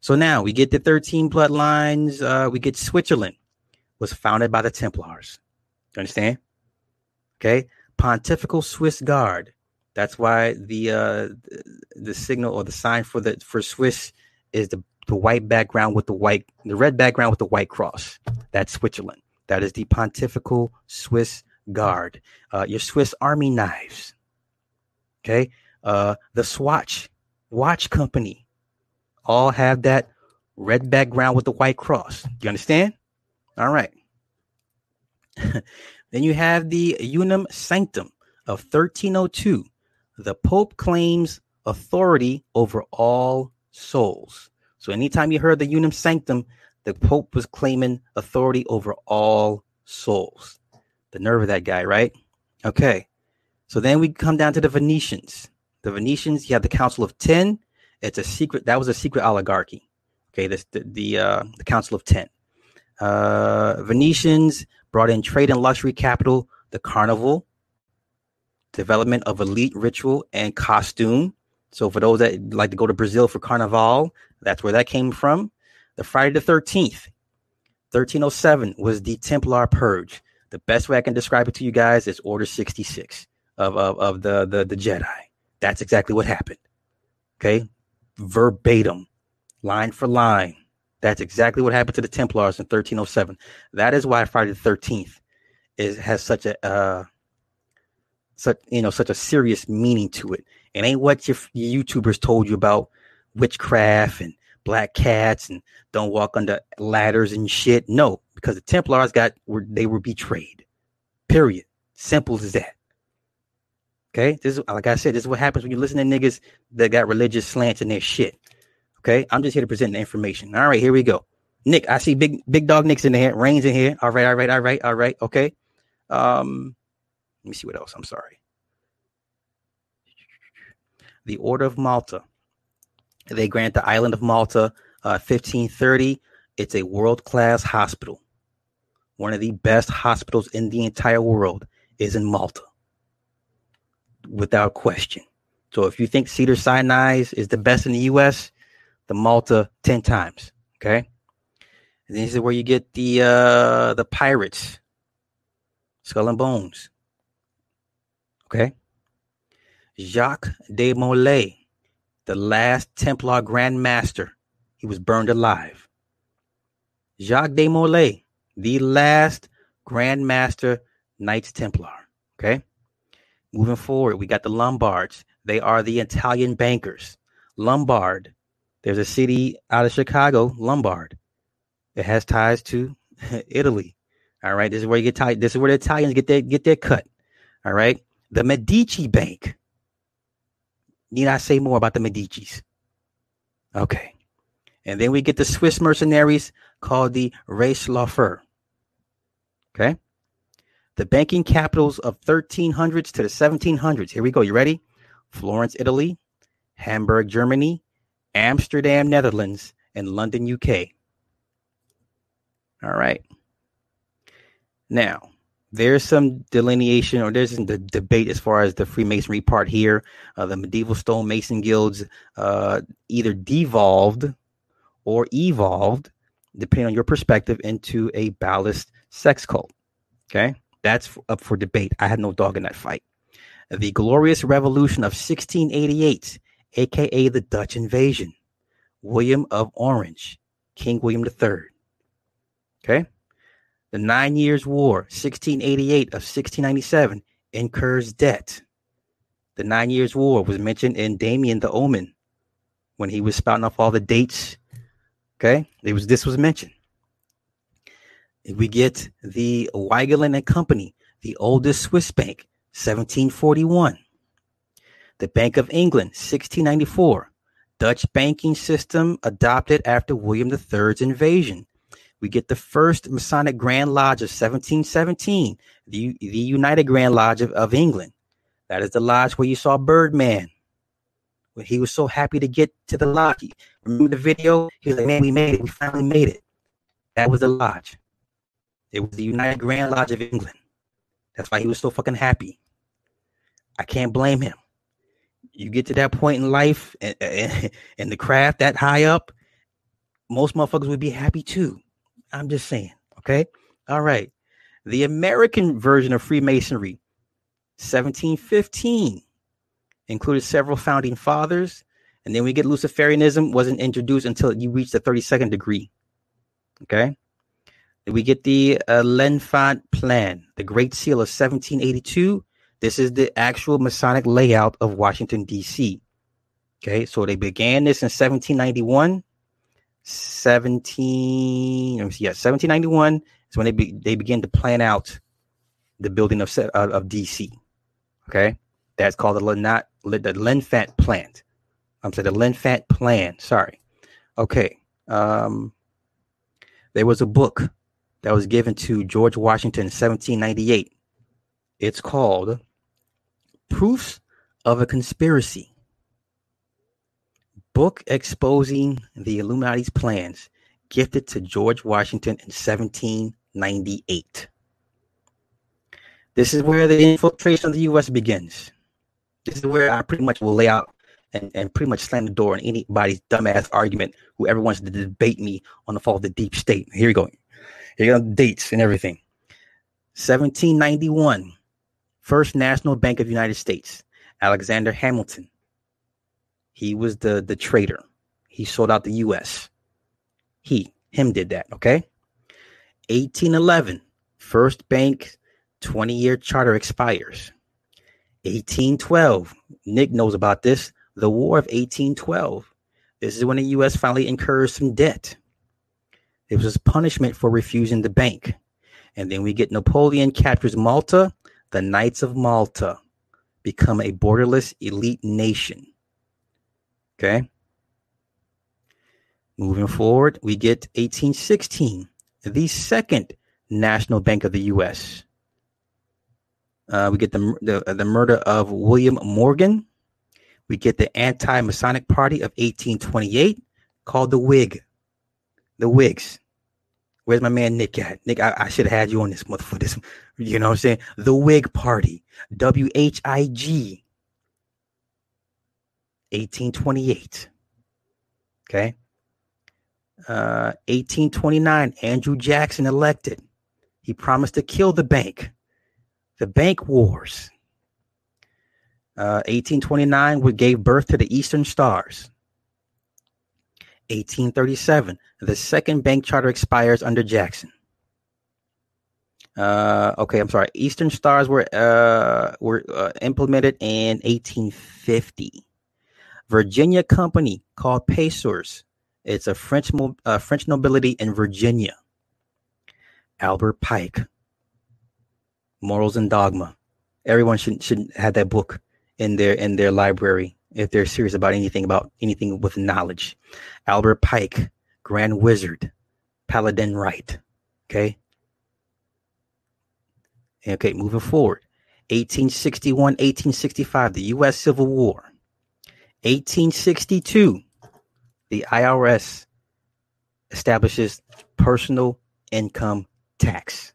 So now we get the 13 bloodlines. Uh, we get Switzerland was founded by the Templars. You understand? Okay. Pontifical Swiss Guard. That's why the uh, the signal or the sign for the for Swiss is the, the white background with the white the red background with the white cross. That's Switzerland. That is the Pontifical Swiss Guard. Uh, your Swiss Army knives. Okay. Uh, the Swatch Watch Company all have that red background with the white cross. You understand? All right. then you have the Unum Sanctum of 1302. The Pope claims authority over all souls. So anytime you heard the Unum Sanctum, the Pope was claiming authority over all souls. The nerve of that guy, right? Okay. So then we come down to the Venetians. The Venetians, you have the Council of Ten, it's a secret. That was a secret oligarchy. Okay, this the the, uh, the Council of Ten. Uh, Venetians brought in trade and luxury capital, the carnival, development of elite ritual and costume. So for those that like to go to Brazil for Carnival, that's where that came from. The Friday the 13th, 1307 was the Templar Purge. The best way I can describe it to you guys is Order 66 of, of, of the, the, the Jedi. That's exactly what happened. Okay. Verbatim, line for line. That's exactly what happened to the Templars in 1307. That is why Friday the 13th is has such a uh, such you know such a serious meaning to it. It ain't what your, your YouTubers told you about witchcraft and black cats and don't walk under ladders and shit. No, because the Templars got were they were betrayed. Period. Simple as that. Okay, this is like I said, this is what happens when you listen to niggas that got religious slants in their shit. Okay, I'm just here to present the information. All right, here we go. Nick, I see big big dog Nick's in here, Rains in here. All right, all right, all right, all right. Okay. Um, let me see what else. I'm sorry. The Order of Malta. They grant the island of Malta uh, 1530. It's a world class hospital. One of the best hospitals in the entire world is in Malta, without question. So if you think Cedar Sinai is the best in the U.S., the Malta 10 times. Okay. And this is where you get the uh the pirates, skull and bones. Okay. Jacques de Molay, the last Templar Grand Master. He was burned alive. Jacques de Molay, the last Grand Master Knights Templar. Okay. Moving forward, we got the Lombards. They are the Italian bankers. Lombard there's a city out of Chicago, Lombard. It has ties to Italy. All right. This is where you get tied. This is where the Italians get their get their cut. All right. The Medici Bank. Need I say more about the Medicis? Okay. And then we get the Swiss mercenaries called the Reisläufer. Okay. The banking capitals of 1300s to the 1700s. Here we go. You ready? Florence, Italy, Hamburg, Germany, Amsterdam, Netherlands, and London, UK. All right. Now, there's some delineation or there's the debate as far as the Freemasonry part here. Uh, the medieval stonemason guilds uh, either devolved or evolved, depending on your perspective, into a ballast sex cult. Okay. That's up for debate. I had no dog in that fight. The Glorious Revolution of 1688 aka the Dutch invasion, William of Orange, King William III. Okay. The Nine Years' War, 1688 of 1697, incurs debt. The Nine Years' War was mentioned in Damien the Omen when he was spouting off all the dates. Okay. It was this was mentioned. We get the Wegelin and Company, the oldest Swiss bank, 1741. The Bank of England, 1694. Dutch banking system adopted after William III's invasion. We get the first Masonic Grand Lodge of 1717, the, the United Grand Lodge of, of England. That is the lodge where you saw Birdman. When he was so happy to get to the lodge. Remember the video? He was like, man, we made it. We finally made it. That was the lodge. It was the United Grand Lodge of England. That's why he was so fucking happy. I can't blame him you get to that point in life and, and, and the craft that high up, most motherfuckers would be happy too. I'm just saying. Okay. All right. The American version of Freemasonry, 1715, included several founding fathers. And then we get Luciferianism, wasn't introduced until you reach the 32nd degree. Okay. We get the uh, L'Enfant Plan, the Great Seal of 1782, this is the actual Masonic layout of Washington, D.C. Okay, so they began this in 1791. 17, let me see, yeah, 1791 is when they be, they began to plan out the building of uh, of DC. Okay, that's called the Lenat, the L'Enfant plant. I'm sorry, the L'Enfant plan. Sorry. Okay. Um, there was a book that was given to George Washington in 1798. It's called Proofs of a Conspiracy. Book exposing the Illuminati's plans, gifted to George Washington in 1798. This is where the infiltration of the U.S. begins. This is where I pretty much will lay out and, and pretty much slam the door on anybody's dumbass argument who ever wants to debate me on the fall of the deep state. Here you go. Dates and everything. 1791, First National Bank of the United States, Alexander Hamilton. He was the, the trader. He sold out the U.S. He, him did that, okay? 1811, First Bank 20 year charter expires. 1812, Nick knows about this, the War of 1812. This is when the U.S. finally incurs some debt. It was punishment for refusing the bank. And then we get Napoleon captures Malta. The Knights of Malta become a borderless elite nation. Okay. Moving forward, we get 1816, the second National Bank of the U.S. Uh, we get the, the the murder of William Morgan. We get the anti-Masonic Party of 1828, called the Whig. The Whigs. Where's my man Nick at? Nick, I, I should have had you on this month for this. You know what I'm saying? The Whig Party. W H I G. 1828. Okay. Uh, 1829, Andrew Jackson elected. He promised to kill the bank. The bank wars. Uh, 1829 gave birth to the Eastern Stars. 1837, the second bank charter expires under Jackson. Uh, okay, I'm sorry. Eastern Stars were uh, were uh, implemented in 1850. Virginia company called Pacers. It's a French uh, French nobility in Virginia. Albert Pike. Morals and Dogma. Everyone should should have that book in their in their library if they're serious about anything about anything with knowledge. Albert Pike, Grand Wizard, Paladin Rite. Okay. Okay, moving forward. 1861, 1865, the U.S. Civil War. 1862, the IRS establishes personal income tax.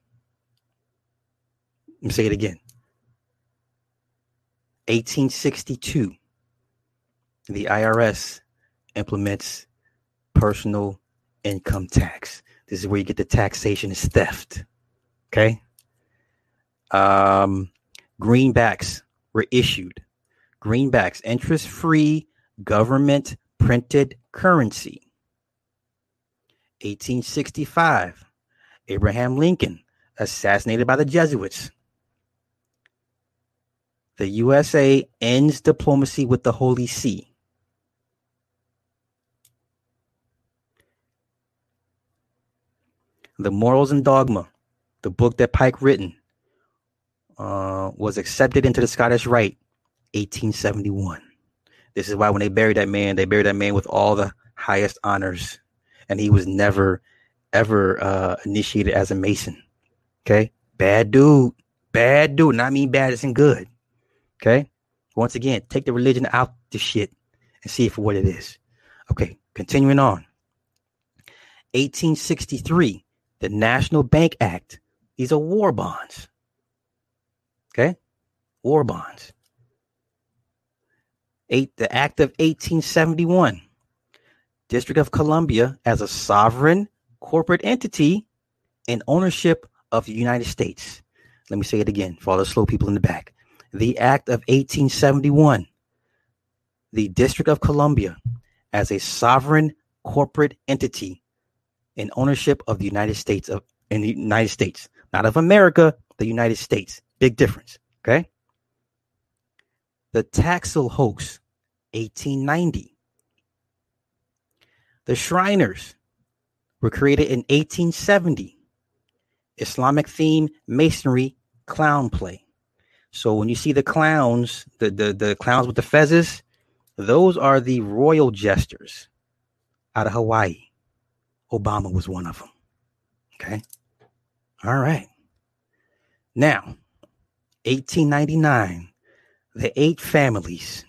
Let me say it again. 1862, the IRS implements personal income tax. This is where you get the taxation is theft. Okay. Um, greenbacks were issued. Greenbacks, interest free government printed currency. 1865, Abraham Lincoln assassinated by the Jesuits. The USA ends diplomacy with the Holy See. The Morals and Dogma, the book that Pike written, uh, was accepted into the Scottish Rite, 1871. This is why when they buried that man, they buried that man with all the highest honors, and he was never, ever uh, initiated as a Mason. Okay, bad dude, bad dude. Not mean bad in good. Okay, once again, take the religion out the shit and see for what it is. Okay, continuing on. 1863, the National Bank Act. These are war bonds. Okay? War bonds. Eight, the Act of 1871. District of Columbia as a sovereign corporate entity in ownership of the United States. Let me say it again for all the slow people in the back. The Act of 1871. The District of Columbia as a sovereign corporate entity in ownership of the United States of in the United States, not of America, the United States. Big difference. Okay. The Taxil hoax, 1890. The Shriners were created in 1870. Islamic theme masonry clown play. So when you see the clowns, the, the, the clowns with the fezzes, those are the royal jesters out of Hawaii. Obama was one of them. Okay. All right. Now, 1899, the eight families.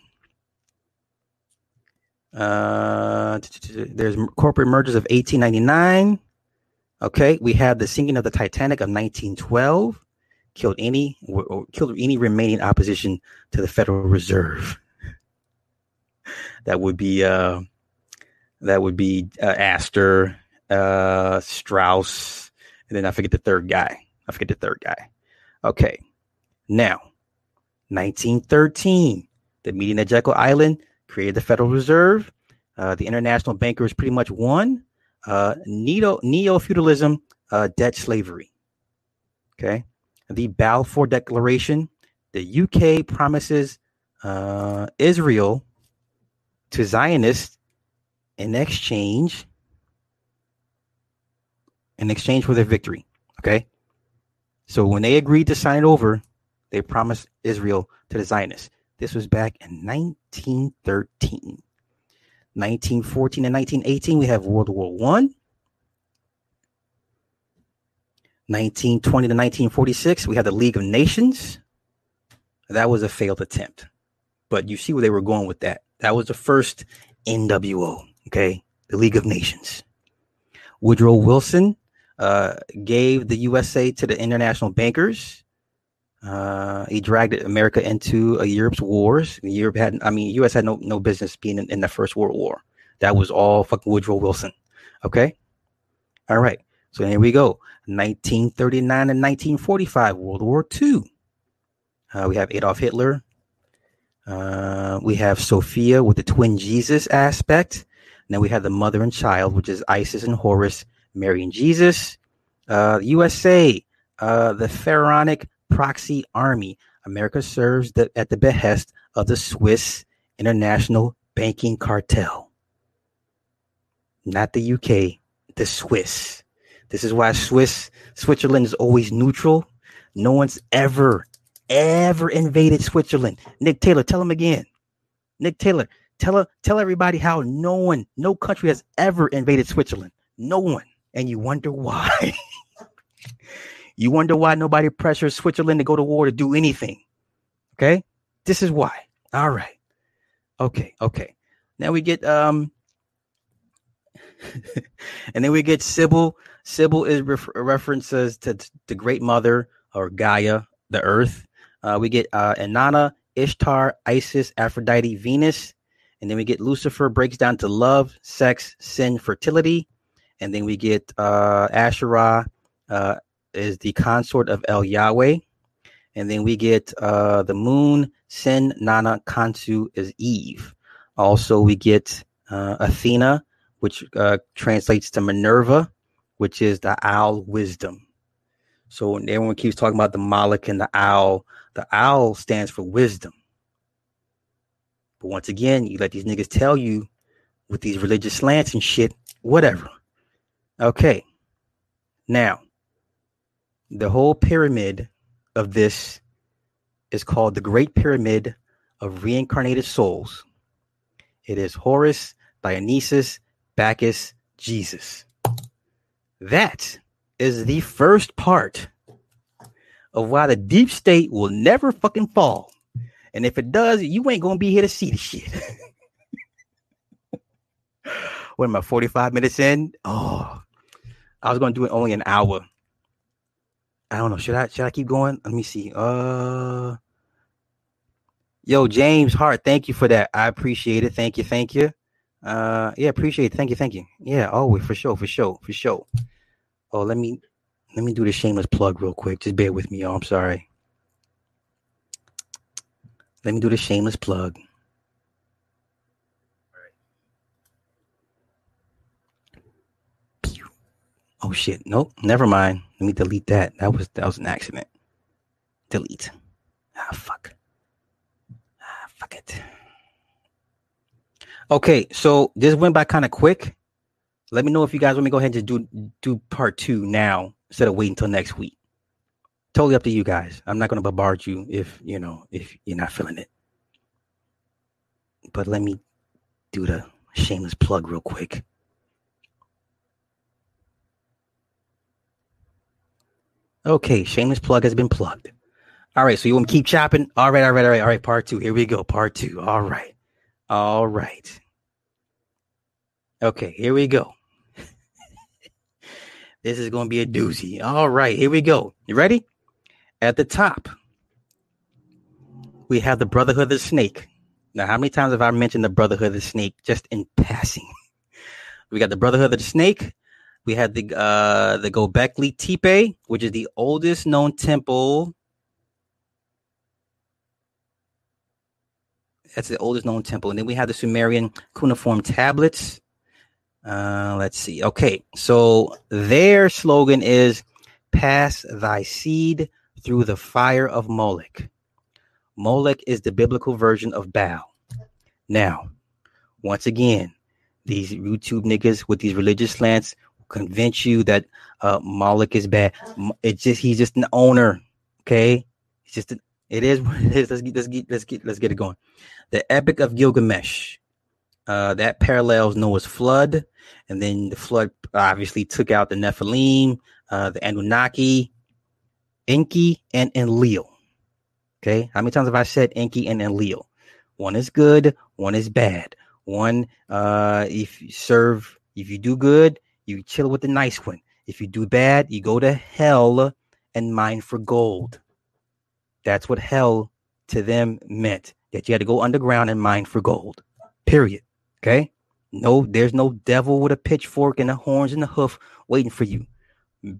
Uh, there's corporate mergers of 1899. Okay, we have the sinking of the Titanic of 1912, killed any or killed any remaining opposition to the Federal Reserve. that would be uh, that would be uh, Astor, uh, Straus, and then I forget the third guy. I forget the third guy. Okay, now 1913, the meeting at Jekyll Island created the Federal Reserve. Uh, the international bankers pretty much won. Uh, neo feudalism, uh, debt slavery. Okay, the Balfour Declaration. The UK promises uh, Israel to Zionists in exchange in exchange for their victory. Okay. So when they agreed to sign it over, they promised Israel to the Zionists. This was back in 1913. 1914 and 1918, we have World War One. 1920 to 1946, we had the League of Nations. That was a failed attempt. But you see where they were going with that. That was the first NWO, okay? The League of Nations. Woodrow Wilson uh, gave the USA to the international bankers. Uh, he dragged America into Europe's wars. Europe had, I mean, U.S. had no no business being in, in the First World War. That was all fucking Woodrow Wilson. Okay, all right. So here we go. 1939 and 1945, World War II. Uh, we have Adolf Hitler. Uh, we have Sophia with the twin Jesus aspect. And then we have the mother and child, which is Isis and Horus, Mary and Jesus. Uh, USA, uh, the Pharaonic proxy army. America serves the, at the behest of the Swiss international banking cartel. Not the UK, the Swiss. This is why Swiss Switzerland is always neutral. No one's ever, ever invaded Switzerland. Nick Taylor, tell him again. Nick Taylor, tell tell everybody how no one, no country has ever invaded Switzerland. No one. And you wonder why. You wonder why nobody pressures Switzerland to go to war to do anything. Okay? This is why. All right. Okay, okay. Now we get um and then we get Cybele. Cybele is ref- references to the great mother or Gaia, the earth. Uh, we get uh, Inanna, Ishtar, Isis, Aphrodite, Venus. And then we get Lucifer breaks down to love, sex, sin, fertility. And then we get uh, Asherah, uh, is the consort of El Yahweh. And then we get uh, the moon, Sin, Nana, Kansu is Eve. Also, we get uh, Athena, which uh, translates to Minerva, which is the owl wisdom. So everyone keeps talking about the Moloch and the owl, the owl stands for wisdom. But once again, you let these niggas tell you with these religious slants and shit, whatever. Okay. Now, the whole pyramid of this is called the Great Pyramid of Reincarnated Souls. It is Horus, Dionysus, Bacchus, Jesus. That is the first part of why the deep state will never fucking fall. And if it does, you ain't gonna be here to see the shit. what am I, 45 minutes in? Oh, I was gonna do it only an hour. I don't know. Should I should I keep going? Let me see. Uh Yo, James Hart, thank you for that. I appreciate it. Thank you, thank you. Uh yeah, appreciate it. Thank you, thank you. Yeah, always for sure, for sure, for sure. Oh, let me let me do the shameless plug real quick. Just bear with me, y'all. I'm sorry. Let me do the shameless plug. Oh shit. Nope. Never mind. Let me delete that. That was that was an accident. Delete. Ah fuck. Ah fuck it. Okay, so this went by kind of quick. Let me know if you guys want me to go ahead and just do do part two now instead of waiting until next week. Totally up to you guys. I'm not gonna bombard you if you know if you're not feeling it. But let me do the shameless plug real quick. Okay, shameless plug has been plugged. All right, so you want to keep chopping? All right, all right, all right, all right. Part two. Here we go. Part two. All right. All right. Okay, here we go. this is going to be a doozy. All right, here we go. You ready? At the top, we have the Brotherhood of the Snake. Now, how many times have I mentioned the Brotherhood of the Snake just in passing? we got the Brotherhood of the Snake. We had the uh the Gobekli Tepe, which is the oldest known temple. That's the oldest known temple. And then we have the Sumerian cuneiform tablets. Uh, let's see. Okay, so their slogan is "Pass thy seed through the fire of Molech." Molech is the biblical version of Baal. Now, once again, these YouTube niggas with these religious slants convince you that uh Moloch is bad. It's just he's just an owner. Okay, it's just an, it is what it is. Let's get let's get let's get let's get it going. The Epic of Gilgamesh. Uh, that parallels Noah's flood, and then the flood obviously took out the Nephilim, uh, the Anunnaki, Enki, and Enlil. Okay, how many times have I said Enki and Enlil? One is good, one is bad. One, uh, if you serve, if you do good, you chill with the nice one. If you do bad, you go to hell and mine for gold. That's what hell to them meant. That you had to go underground and mine for gold. Period. Okay. No, there's no devil with a pitchfork and the horns and the hoof waiting for you.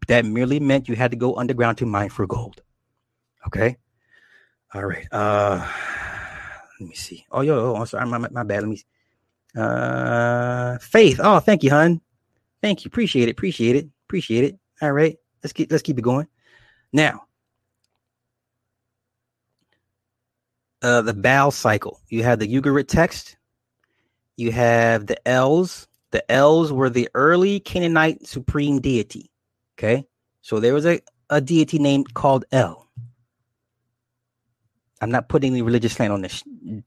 That merely meant you had to go underground to mine for gold. Okay. All right. Uh let me see. Oh, yo, oh, I'm sorry. My, my bad. Let me. See. Uh, Faith. Oh, thank you, hun. Thank you. Appreciate it. Appreciate it. Appreciate it. All right. Let's keep let's keep it going. Now, uh, the Baal cycle. You have the Ugarit text. You have the Els. The Els were the early Canaanite supreme deity. Okay, so there was a, a deity named called El. I'm not putting any religious slant on this.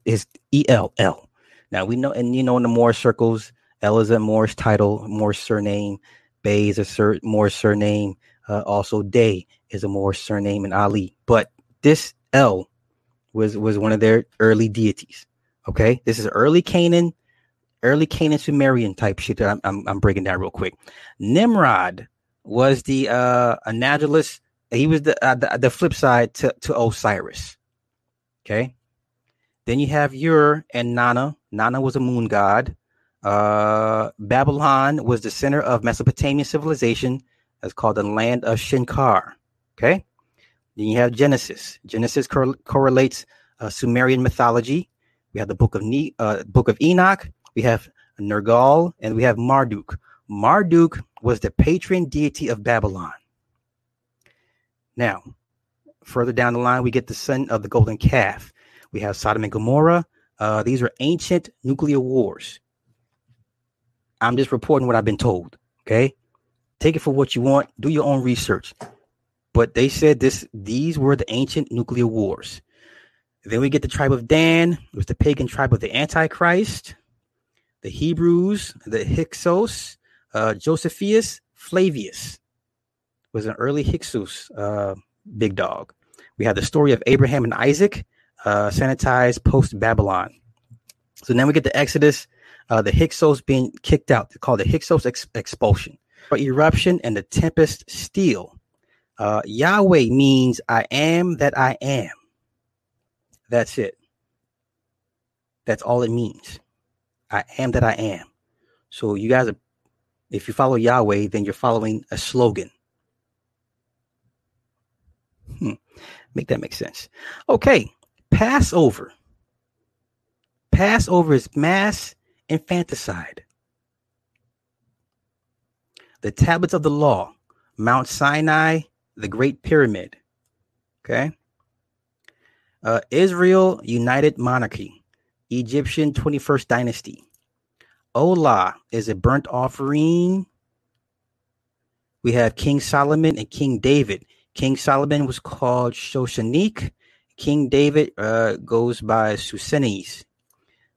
It's E L L. Now we know, and you know, in the Moorish circles, El is a Moorish title, Moorish surname. Bay is a sur- Moorish surname. Uh, also, Day is a Moorish surname, and Ali. But this L was was one of their early deities. Okay, this is early Canaan, early Canaan Sumerian type shit that I'm, I'm, I'm breaking down real quick. Nimrod was the uh Anagilus. He was the, uh, the the flip side to to Osiris. Okay, then you have Ur and Nana. Nana was a moon god. Uh, Babylon was the center of Mesopotamian civilization. That's called the land of Shinkar. Okay. Then you have Genesis. Genesis cor- correlates uh, Sumerian mythology. We have the book of ne- uh, book of Enoch. We have Nergal, and we have Marduk. Marduk was the patron deity of Babylon. Now, further down the line, we get the son of the golden calf. We have Sodom and Gomorrah. Uh, these are ancient nuclear wars. I'm just reporting what I've been told. Okay. Take it for what you want. Do your own research. But they said this these were the ancient nuclear wars. Then we get the tribe of Dan, it was the pagan tribe of the Antichrist, the Hebrews, the Hyksos, uh, Josephus, Flavius was an early Hyksos uh, big dog. We have the story of Abraham and Isaac, uh, sanitized post Babylon. So then we get the Exodus, uh, the Hyksos being kicked out. They call the Hyksos ex- expulsion, eruption, and the tempest stele. Uh, Yahweh means I am that I am. That's it. That's all it means. I am that I am. So you guys are, if you follow Yahweh, then you're following a slogan. Hmm. Make that make sense. Okay. Passover. Passover is mass infanticide. The tablets of the law, Mount Sinai, the Great Pyramid. Okay. Uh, Israel United Monarchy, Egyptian 21st Dynasty. Olah is a burnt offering. We have King Solomon and King David. King Solomon was called Shoshanik. King David uh, goes by Psusennes.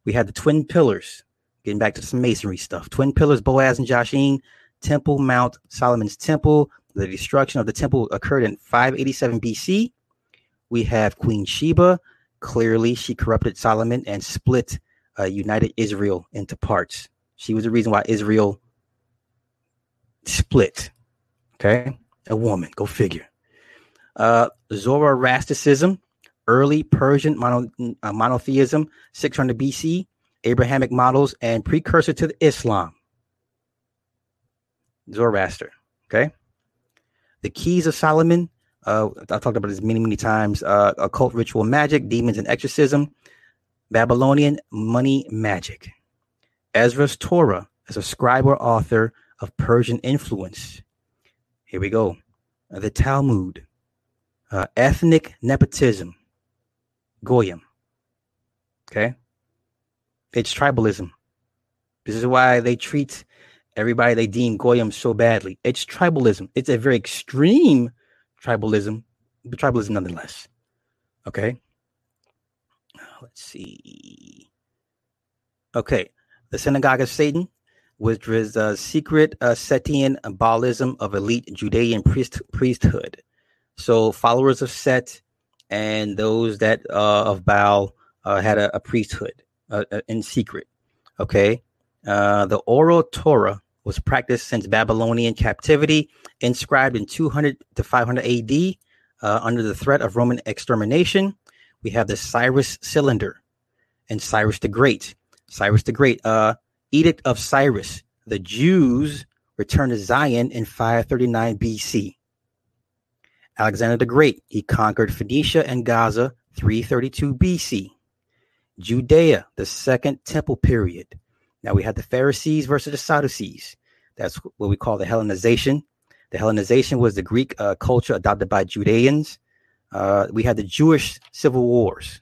We have the twin pillars. Getting back to some masonry stuff. Twin pillars, Boaz and Joshin. Temple Mount, Solomon's Temple. The destruction of the temple occurred in 587 BC. We have Queen Sheba. Clearly, she corrupted Solomon and split uh, united Israel into parts. She was the reason why Israel split. Okay, a woman. Go figure. Uh, Zoroastrianism, early Persian mono, uh, monotheism, 600 BC, Abrahamic models, and precursor to Islam. Zoroaster. Okay. The keys of Solomon. Uh, I've talked about this many, many times. Uh, occult ritual magic, demons and exorcism, Babylonian money magic. Ezra's Torah as a scribe or author of Persian influence. Here we go. The Talmud, uh, ethnic nepotism, Goyim. Okay. It's tribalism. This is why they treat everybody they deem Goyim so badly. It's tribalism. It's a very extreme tribalism, but tribalism nonetheless. Okay. Let's see. Okay. The Synagogue of Satan, which was a secret uh, Setian Baalism of elite Judean priest, priesthood. So followers of Set and those that uh, of Baal uh, had a, a priesthood uh, uh, in secret. Okay. Uh, the oral Torah was practiced since Babylonian captivity, inscribed in 200 to 500 AD under the threat of Roman extermination. We have the Cyrus cylinder and Cyrus the Great. Cyrus the Great, uh, Edict of Cyrus. The Jews returned to Zion in 539 BC. Alexander the Great, he conquered Phoenicia and Gaza 332 BC. Judea, the second temple period. Now we have the Pharisees versus the Sadducees. That's what we call the Hellenization. The Hellenization was the Greek uh, culture adopted by Judeans. Uh, we had the Jewish civil wars.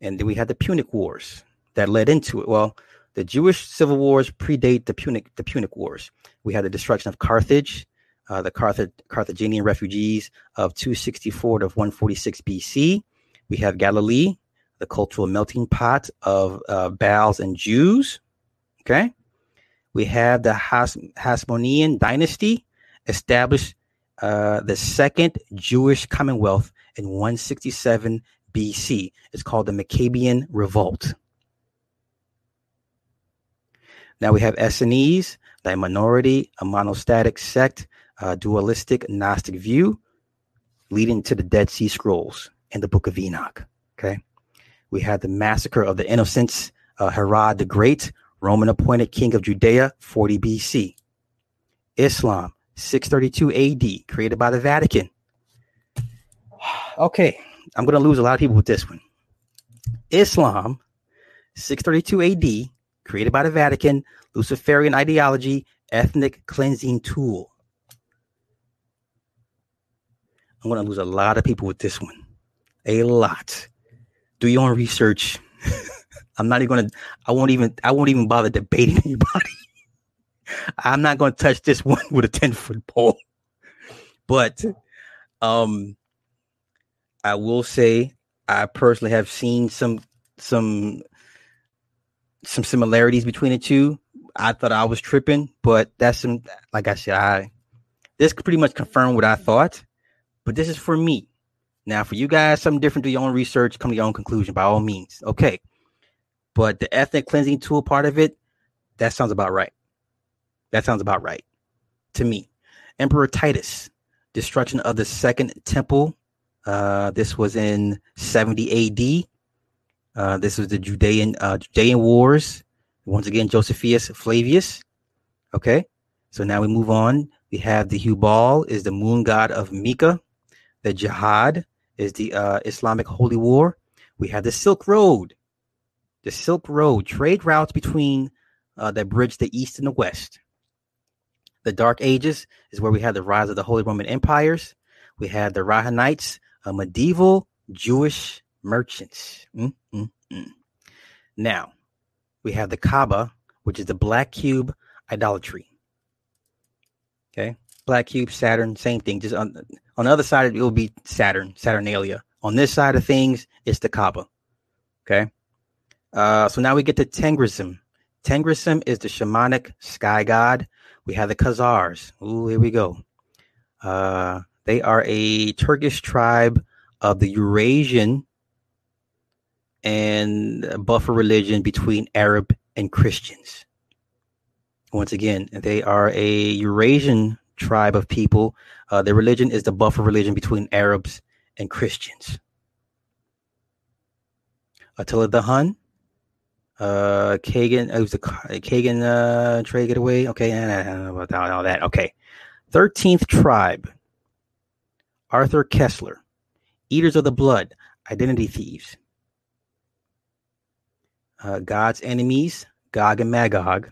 And then we had the Punic Wars that led into it. Well, the Jewish civil wars predate the Punic the Punic Wars. We had the destruction of Carthage, uh, the Carth- Carthaginian refugees of 264 to 146 BC. We have Galilee, the cultural melting pot of uh, Baals and Jews. Okay. We have the Has- Hasmonean dynasty established uh, the second Jewish Commonwealth in 167 BC. It's called the Maccabean Revolt. Now we have Essenes, the minority, a monastic sect, a dualistic Gnostic view, leading to the Dead Sea Scrolls and the Book of Enoch. Okay. We had the massacre of the innocents, uh, Herod the Great, Roman appointed king of Judea, 40 BC. Islam, 632 AD, created by the Vatican. Okay, I'm going to lose a lot of people with this one. Islam, 632 AD, created by the Vatican, Luciferian ideology, ethnic cleansing tool. I'm going to lose a lot of people with this one. A lot do your own research. I'm not even gonna. I won't even. I won't even bother debating anybody. I'm not gonna touch this one with a ten foot pole. But, um, I will say I personally have seen some some some similarities between the two. I thought I was tripping, but that's some. Like I said, I this pretty much confirmed what I thought. But this is for me. Now, for you guys, something different, do your own research, come to your own conclusion by all means. Okay. But the ethnic cleansing tool part of it, that sounds about right. That sounds about right to me. Emperor Titus, destruction of the second temple. Uh, this was in 70 AD. Uh, this was the Judean uh, Judean Wars. Once again, Josephus Flavius. Okay, so now we move on. We have the Hubal is the moon god of Mecca. The Jihad is the uh, Islamic Holy War. We have the Silk Road, the Silk Road trade routes between uh, that bridge the East and the West. The Dark Ages is where we had the rise of the Holy Roman Empires. We had the Radhanites, a medieval Jewish merchants. Mm-mm-mm. Now, we have the Kaaba, which is the black cube idolatry. Okay, black cube, Saturn, same thing. Just on on the other side, it will be Saturn, Saturnalia. On this side of things, it's the Kaaba. Okay. Uh, so now we get to Tengrism. Tengrism is the shamanic sky god. We have the Khazars. Ooh, here we go. Uh, they are a Turkish tribe of the Eurasian and buffer religion between Arab and Christians. Once again, they are a Eurasian tribe of people. Uh, their religion is the buffer religion between Arabs and Christians. Attila the Hun, uh, Kagan, it was the Kagan uh, trade getaway. Okay, I don't know about all that. Okay, 13th tribe, Arthur Koestler, Eaters of the Blood, Identity Thieves, uh, God's Enemies, Gog and Magog,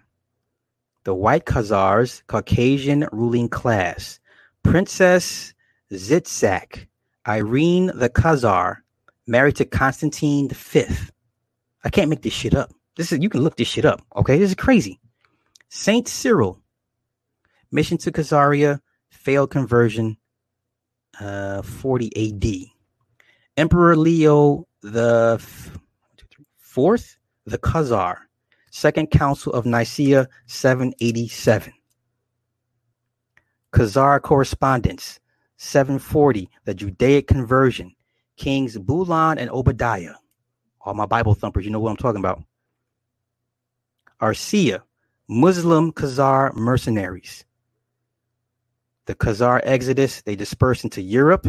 the White Khazars, Caucasian ruling class, Princess Tzitzak, Irene the Khazar, married to Constantine V. I can't make this shit up. This is you can look this shit up. Okay, this is crazy. Saint Cyril, mission to Khazaria, failed conversion, uh, 40 AD. Emperor Leo the fourth, the Khazar, Second Council of Nicaea, 787. Khazar correspondence, 740, the Judaic conversion, Kings Bulan and Obadiah. All my Bible thumpers, you know what I'm talking about. Arcia, Muslim Khazar mercenaries. The Khazar exodus, they dispersed into Europe.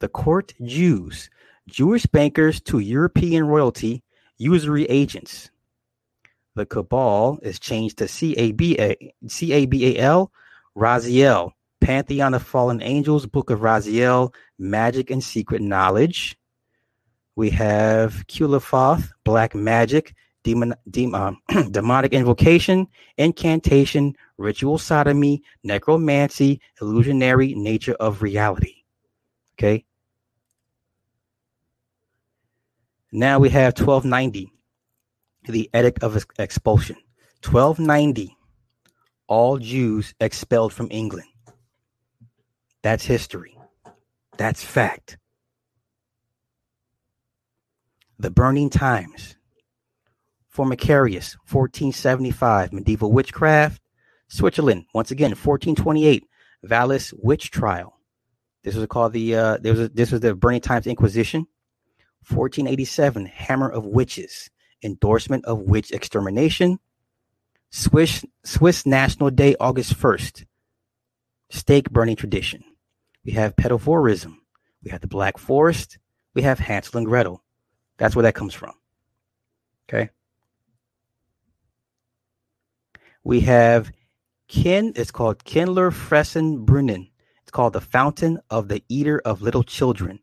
The court Jews, Jewish bankers to European royalty, usury agents. The Cabal is changed to C-A-B-A, C-A-B-A-L, Raziel, Pantheon of Fallen Angels, Book of Raziel, Magic and Secret Knowledge. We have Qliphoth, Black Magic, demon, demon, uh, demonic invocation, incantation, ritual sodomy, necromancy, illusionary nature of reality. Okay. Now we have 1290, the Edict of Expulsion. 1290, all Jews expelled from England. That's history. That's fact. The Burning Times. Formicarius, 1475, medieval witchcraft. Switzerland, once again, 1428, Vallis witch trial. This was called the uh, there was this was the Burning Times Inquisition. 1487, Hammer of Witches, endorsement of witch extermination. Swiss Swiss National Day, August 1st, stake burning tradition. We have pedophorism. We have the Black Forest. We have Hansel and Gretel. That's where that comes from. Okay. We have Kin. It's called Kindler Fressen Brunnen. It's called the Fountain of the Eater of Little Children.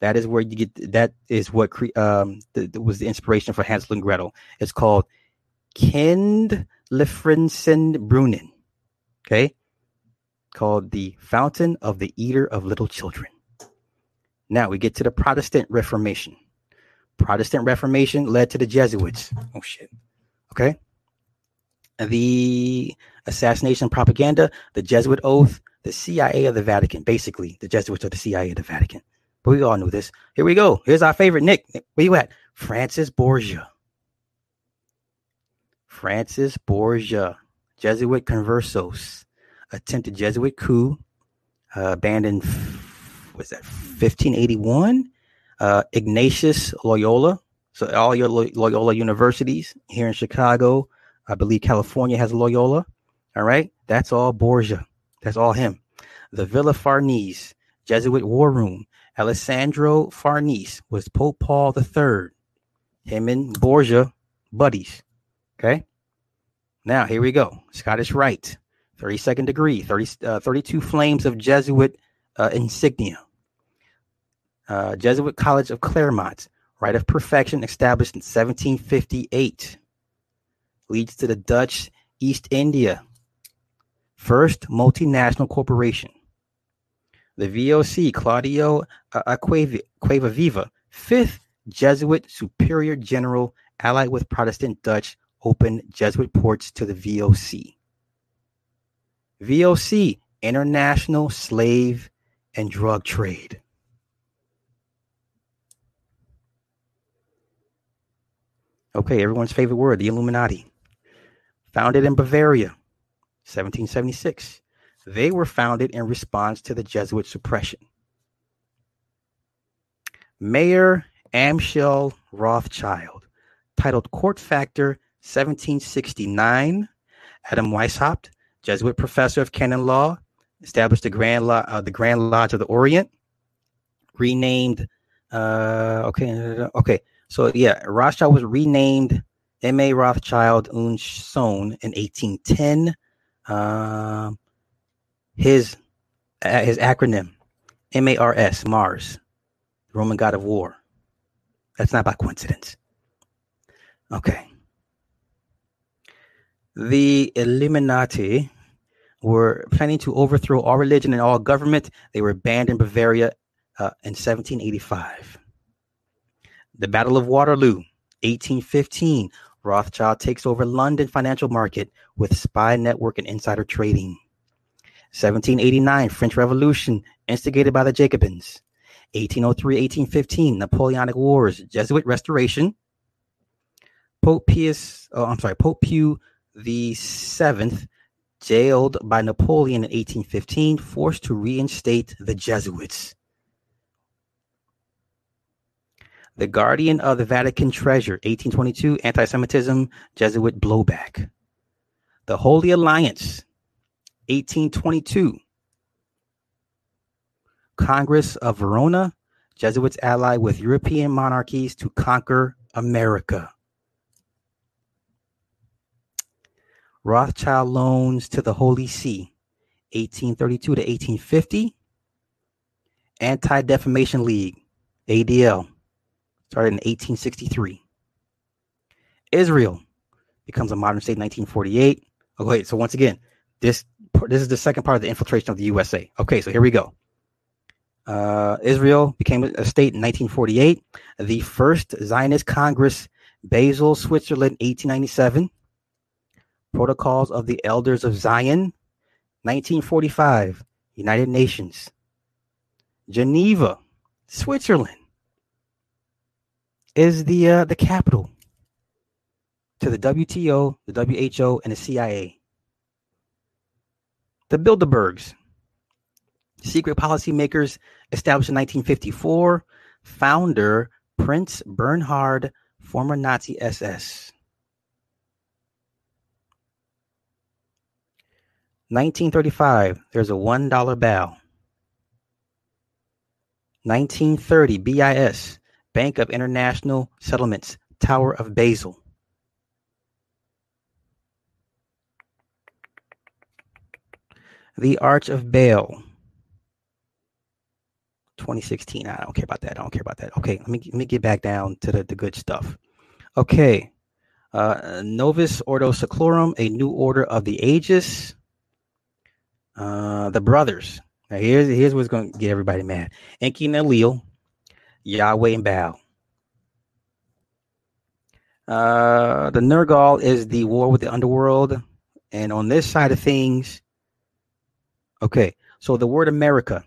That is where you get. That is what cre- um was the inspiration for Hansel and Gretel. It's called Kind Brunnen. Okay called the Fountain of the Eater of Little Children. Now we get to the Protestant Reformation. Protestant Reformation led to the Jesuits. Oh shit. Okay. The assassination propaganda, the Jesuit oath, the CIA of the Vatican. Basically, the Jesuits are the CIA of the Vatican. But we all knew this. Here we go. Here's our favorite Nick. Where you at? Francis Borgia. Francis Borgia, Jesuit conversos attempted Jesuit coup, uh, abandoned, was that 1581? Uh, Ignatius Loyola. So all your Loyola universities here in Chicago, I believe California has Loyola. All right, that's all Borgia. That's all him. The Villa Farnese, Jesuit War Room. Alessandro Farnese was Pope Paul III. Him and Borgia, buddies. Okay. Now here we go. Scottish Rite. 32nd degree, 30, uh, 32 flames of Jesuit uh, insignia. Uh, Jesuit College of Clermont, Rite of Perfection, established in 1758, leads to the Dutch East India, first multinational corporation. The VOC, Claudio uh, fifth Jesuit Superior General, allied with Protestant Dutch, opened Jesuit ports to the VOC. VOC, international slave and drug trade. Okay, everyone's favorite word, the Illuminati. Founded in Bavaria, 1776. They were founded in response to the Jesuit suppression. Mayer Amschel Rothschild, titled Court Factor 1769. Adam Weishaupt, Jesuit professor of canon law, established the Grand uh, the Grand Lodge of the Orient, renamed uh, okay okay So yeah, Rothschild was renamed M.A. Rothschild und in 1810. Um, his uh, his acronym M-A-R-S, Mars, the Roman god of war. That's not by coincidence. Okay. The Illuminati were planning to overthrow all religion and all government. They were banned in Bavaria uh, in 1785. The Battle of Waterloo, 1815. Rothschild takes over London financial market with spy network and insider trading. 1789, French Revolution, instigated by the Jacobins. 1803 1815, Napoleonic Wars, Jesuit restoration. Pope Pius, oh, I'm sorry, Pope Pew the seventh, jailed by Napoleon in 1815, forced to reinstate the Jesuits. The Guardian of the Vatican Treasure, 1822, anti Semitism, Jesuit blowback. The Holy Alliance, 1822. Congress of Verona, Jesuits ally with European monarchies to conquer America. Rothschild loans to the Holy See, 1832 to 1850. Anti Defamation League, ADL, started in 1863. Israel becomes a modern state in 1948. Okay, so once again, this this is the second part of the infiltration of the USA. Okay, so here we go. Uh, Israel became a state in 1948. The first Zionist Congress, Basel, Switzerland, 1897. Protocols of the Elders of Zion, 1945, United Nations. Geneva, Switzerland, is the uh, the capital to the WTO, the WHO, and the CIA. The Bilderbergs, secret policymakers established in 1954. Founder Prince Bernhard, former Nazi SS. 1935, there's a $1 bill. 1930, BIS, Bank of International Settlements, Tower of Basel. The Arch of Baal. 2016. I don't care about that. I don't care about that. Okay, let me let me get back down to the, the good stuff. Okay. Uh, Novus Ordo Seclorum, a new order of the ages. Uh, the brothers. Now here's here's what's to get everybody mad. Enki and Enlil, Yahweh and Baal. Uh, the Nergal is the war with the underworld, and on this side of things, okay. So the word America,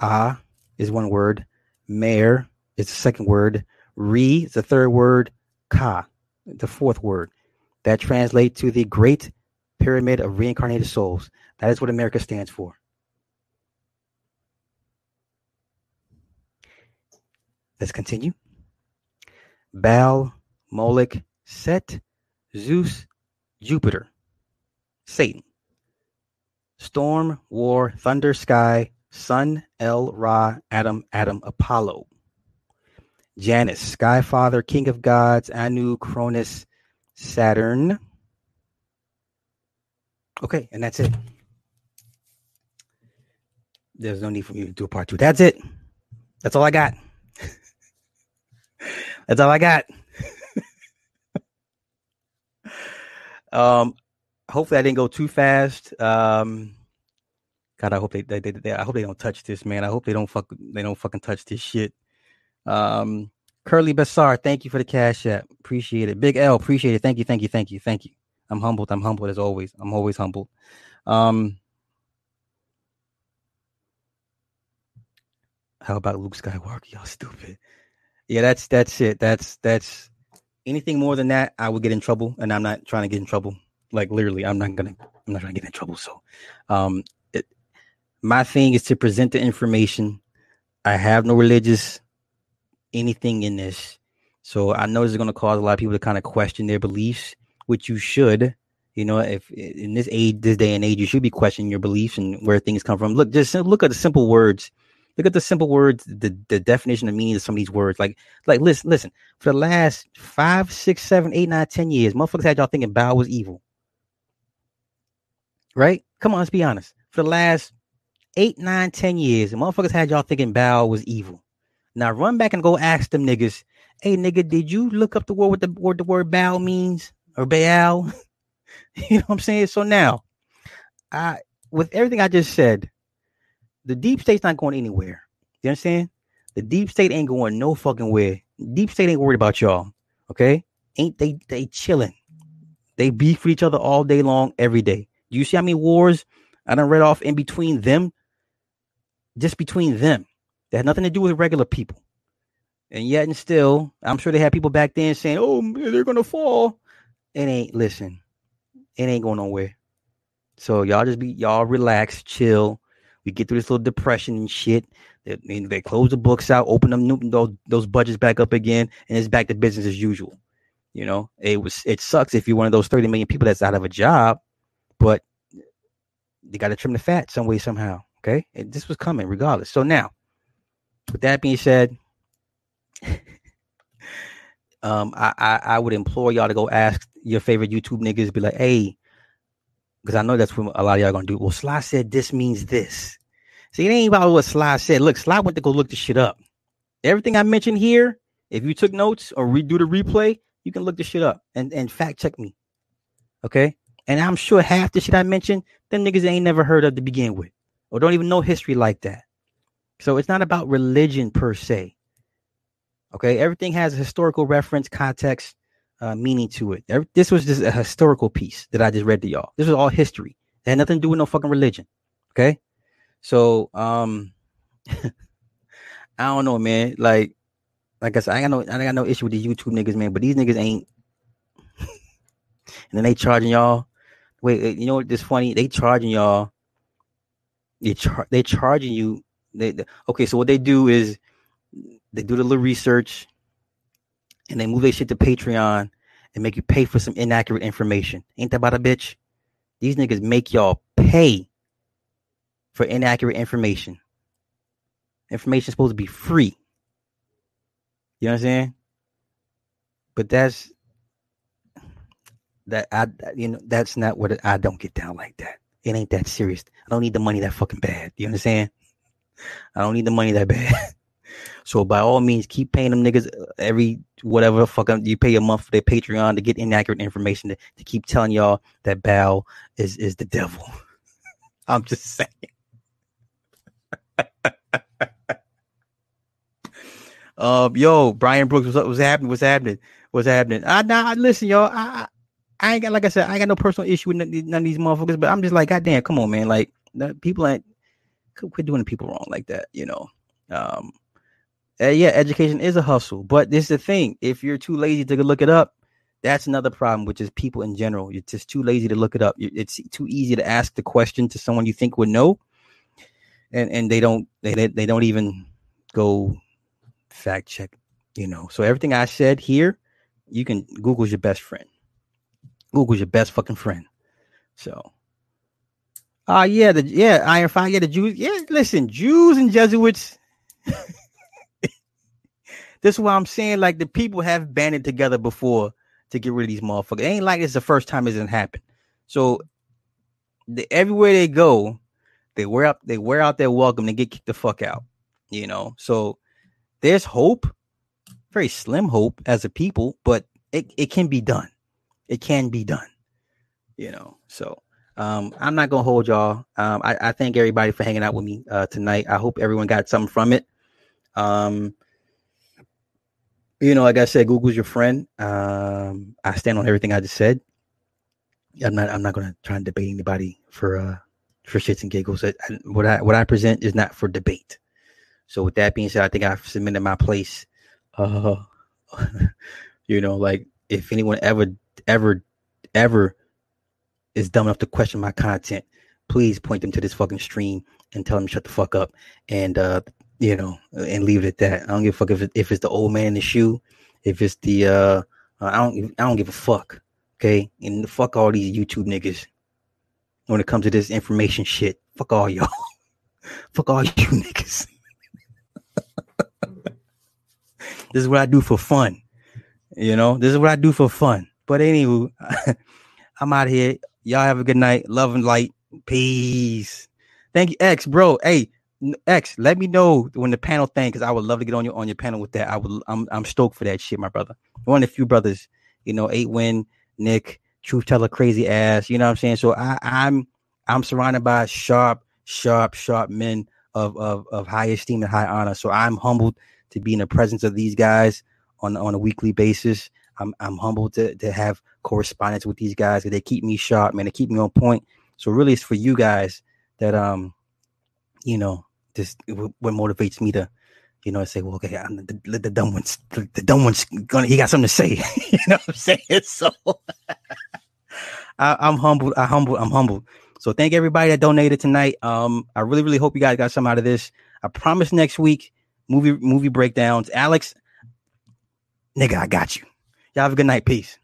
Ah is one word, Mayor is the second word, Re is the third word, Ka, the fourth word. That translates to the Great pyramid of reincarnated souls. That is what America stands for. Let's continue. Baal, Moloch, Set, Zeus, Jupiter, Satan. Storm, War, Thunder, Sky, Sun, El, Ra, Adam, Adam, Apollo. Janus, Sky Father, King of Gods, Anu, Cronus, Saturn, Okay, and that's it. There's no need for me to do a part two. That's it. That's all I got. that's all I got. um, hopefully I didn't go too fast. Um, God, I hope they, they, they, they, I hope they don't touch this, man. I hope they don't fuck, they don't fucking touch this shit. Um, Curly Bassar, thank you for the cash app. Appreciate it. Big L, appreciate it. Thank you, thank you, thank you, thank you. I'm humbled. I'm humbled as always. I'm always humbled. Um, how about Luke Skywalker? Y'all stupid. Yeah, that's that's it. That's that's anything more than that, I would get in trouble, and I'm not trying to get in trouble. Like literally, I'm not gonna. I'm not to get in trouble. So, um, it, my thing is to present the information. I have no religious anything in this, so I know this is to cause a lot of people to kind of question their beliefs which you should. You know, if in this age, this day and age, you should be questioning your beliefs and where things come from. Look, just look at the simple words Look at the simple words, the, the definition of meaning of some of these words. Like, like listen, listen. For the last five, six, seven, eight, nine, ten years, motherfuckers had y'all thinking Bow was evil. Right? Come on, let's be honest. For the last eight, nine, ten years, the motherfuckers had y'all thinking Bow was evil. Now run back and go ask them niggas, hey nigga, did you look up the word what the word the word Bow means or Baal? you know what I'm saying? So now, I with everything I just said, the deep state's not going anywhere. You understand? The deep state ain't going no fucking where. Deep state ain't worried about y'all. Okay? Ain't they they chilling. They beef with each other all day long, every day. You see how many wars I done read off in between them? Just between them. That had nothing to do with regular people. And yet and still, I'm sure they had people back then saying, Oh, they're gonna fall. It ain't listen, it ain't going nowhere. So y'all just be y'all relax, chill. We get through this little depression and shit. They, they close the books out, open them new, those those budgets back up again, and it's back to business as usual. You know, it was it sucks if you're one of those 30 million people that's out of a job, but they got to trim the fat some way somehow. Okay, and this was coming regardless. So now, with that being said, um, I, I I would implore y'all to go ask your favorite YouTube niggas, be like, hey, because I know that's what a lot of y'all gonna do. Well, Sly said this means this. See, it ain't about what Sly said. Look, Sly went to go look the shit up. Everything I mentioned here, if you took notes or redo the replay, you can look the shit up and, and fact check me. Okay. And I'm sure half the shit I mentioned, them niggas ain't never heard of to begin with, or don't even know history like that. So it's not about religion per se. Okay. Everything has a historical reference, context, uh, meaning to it. This was just a historical piece that I just read to y'all. This was all history. It had nothing to do with no fucking religion. Okay. So, um, I don't know, man. Like, like I said, I got no, I got no issue with these YouTube niggas, man. But these niggas ain't. and then they charging y'all. Wait, you know what? This funny. They charging y'all. They char- they charging you. They, they okay. So what they do is they do the little research and they move their shit to Patreon and make you pay for some inaccurate information. Ain't that about a bitch? These niggas make y'all pay for inaccurate information. Information supposed to be free. You know what I'm saying? But that's that I you know that's not what it, I don't get down like that. It ain't that serious. I don't need the money that fucking bad. You understand? I don't need the money that bad. So by all means, keep paying them niggas uh, every whatever fuck you pay a month for their Patreon to get inaccurate information to, to keep telling y'all that Bow is is the devil. I'm just saying. um, yo, Brian Brooks, what's? What's happening? What's happening? What's happening? I nah, listen, y'all. I, I ain't got like I said, I ain't got no personal issue with none, of these motherfuckers, but I'm just like, goddamn, come on, man. Like, people ain't quit doing people wrong like that, you know. Um, uh, yeah, education is a hustle, but this is the thing: if you're too lazy to look it up, that's another problem, which is people in general. You're just too lazy to look it up. It's too easy to ask the question to someone you think would know, and and they don't they they don't even go fact check. You know, so everything I said here, you can Google's your best friend. Google's your best fucking friend. So, uh, yeah, the yeah Iron Fire, yeah, the Jews, yeah. Listen, Jews and Jesuits. This is why I'm saying like the people have banded together before to get rid of these motherfuckers. It ain't like it's the first time it didn't happen. So the, everywhere they go, they wear out they wear out their welcome. They get kicked the fuck out. You know, so there's hope, very slim hope as a people, but it, it can be done. It can be done. You know, so um, I'm not gonna hold y'all. Um, I, I thank everybody for hanging out with me uh, tonight. I hope everyone got something from it. Um, you know, like I said, Google's your friend. Um, I stand on everything I just said. I'm not. I'm not to try and debate anybody for uh for shits and giggles. What I what I present is not for debate. So with that being said, I think I've submitted my place. Uh, you know, like if anyone ever, ever, ever is dumb enough to question my content, please point them to this fucking stream and tell them shut the fuck up. And uh, you know, and leave it at that. I don't give a fuck if it, if it's the old man in the shoe, if it's the uh, I don't I don't give a fuck. Okay, and fuck all these YouTube niggas. When it comes to this information shit, fuck all y'all. fuck all you niggas. this is what I do for fun. You know, this is what I do for fun. But anywho, I'm out here. Y'all have a good night. Love and light. Peace. Thank you, X, bro. Hey, X, let me know when the panel thing, because I would love to get on your on your panel with that. I would. I'm I'm stoked for that shit, my brother. One of the few brothers, you know, eight win, Nick, truth teller, crazy ass. You know what I'm saying? So I, I'm I'm surrounded by sharp, sharp, sharp men of of of high esteem and high honor. So I'm humbled to be in the presence of these guys on on a weekly basis. I'm I'm humbled to to have correspondence with these guys because they keep me sharp, man. They keep me on point. So really, it's for you guys that um, you know, this what motivates me to, you know, say, well, okay, I'm the, the, the dumb one's the, the, dumb one's gonna he got something to say. you know what I'm saying? So I, I'm humbled. I humbled. I'm humbled. So thank everybody that donated tonight. Um, I really, really hope you guys got some out of this. I promise next week movie movie breakdowns. Alex, nigga, I got you. Y'all have a good night. Peace.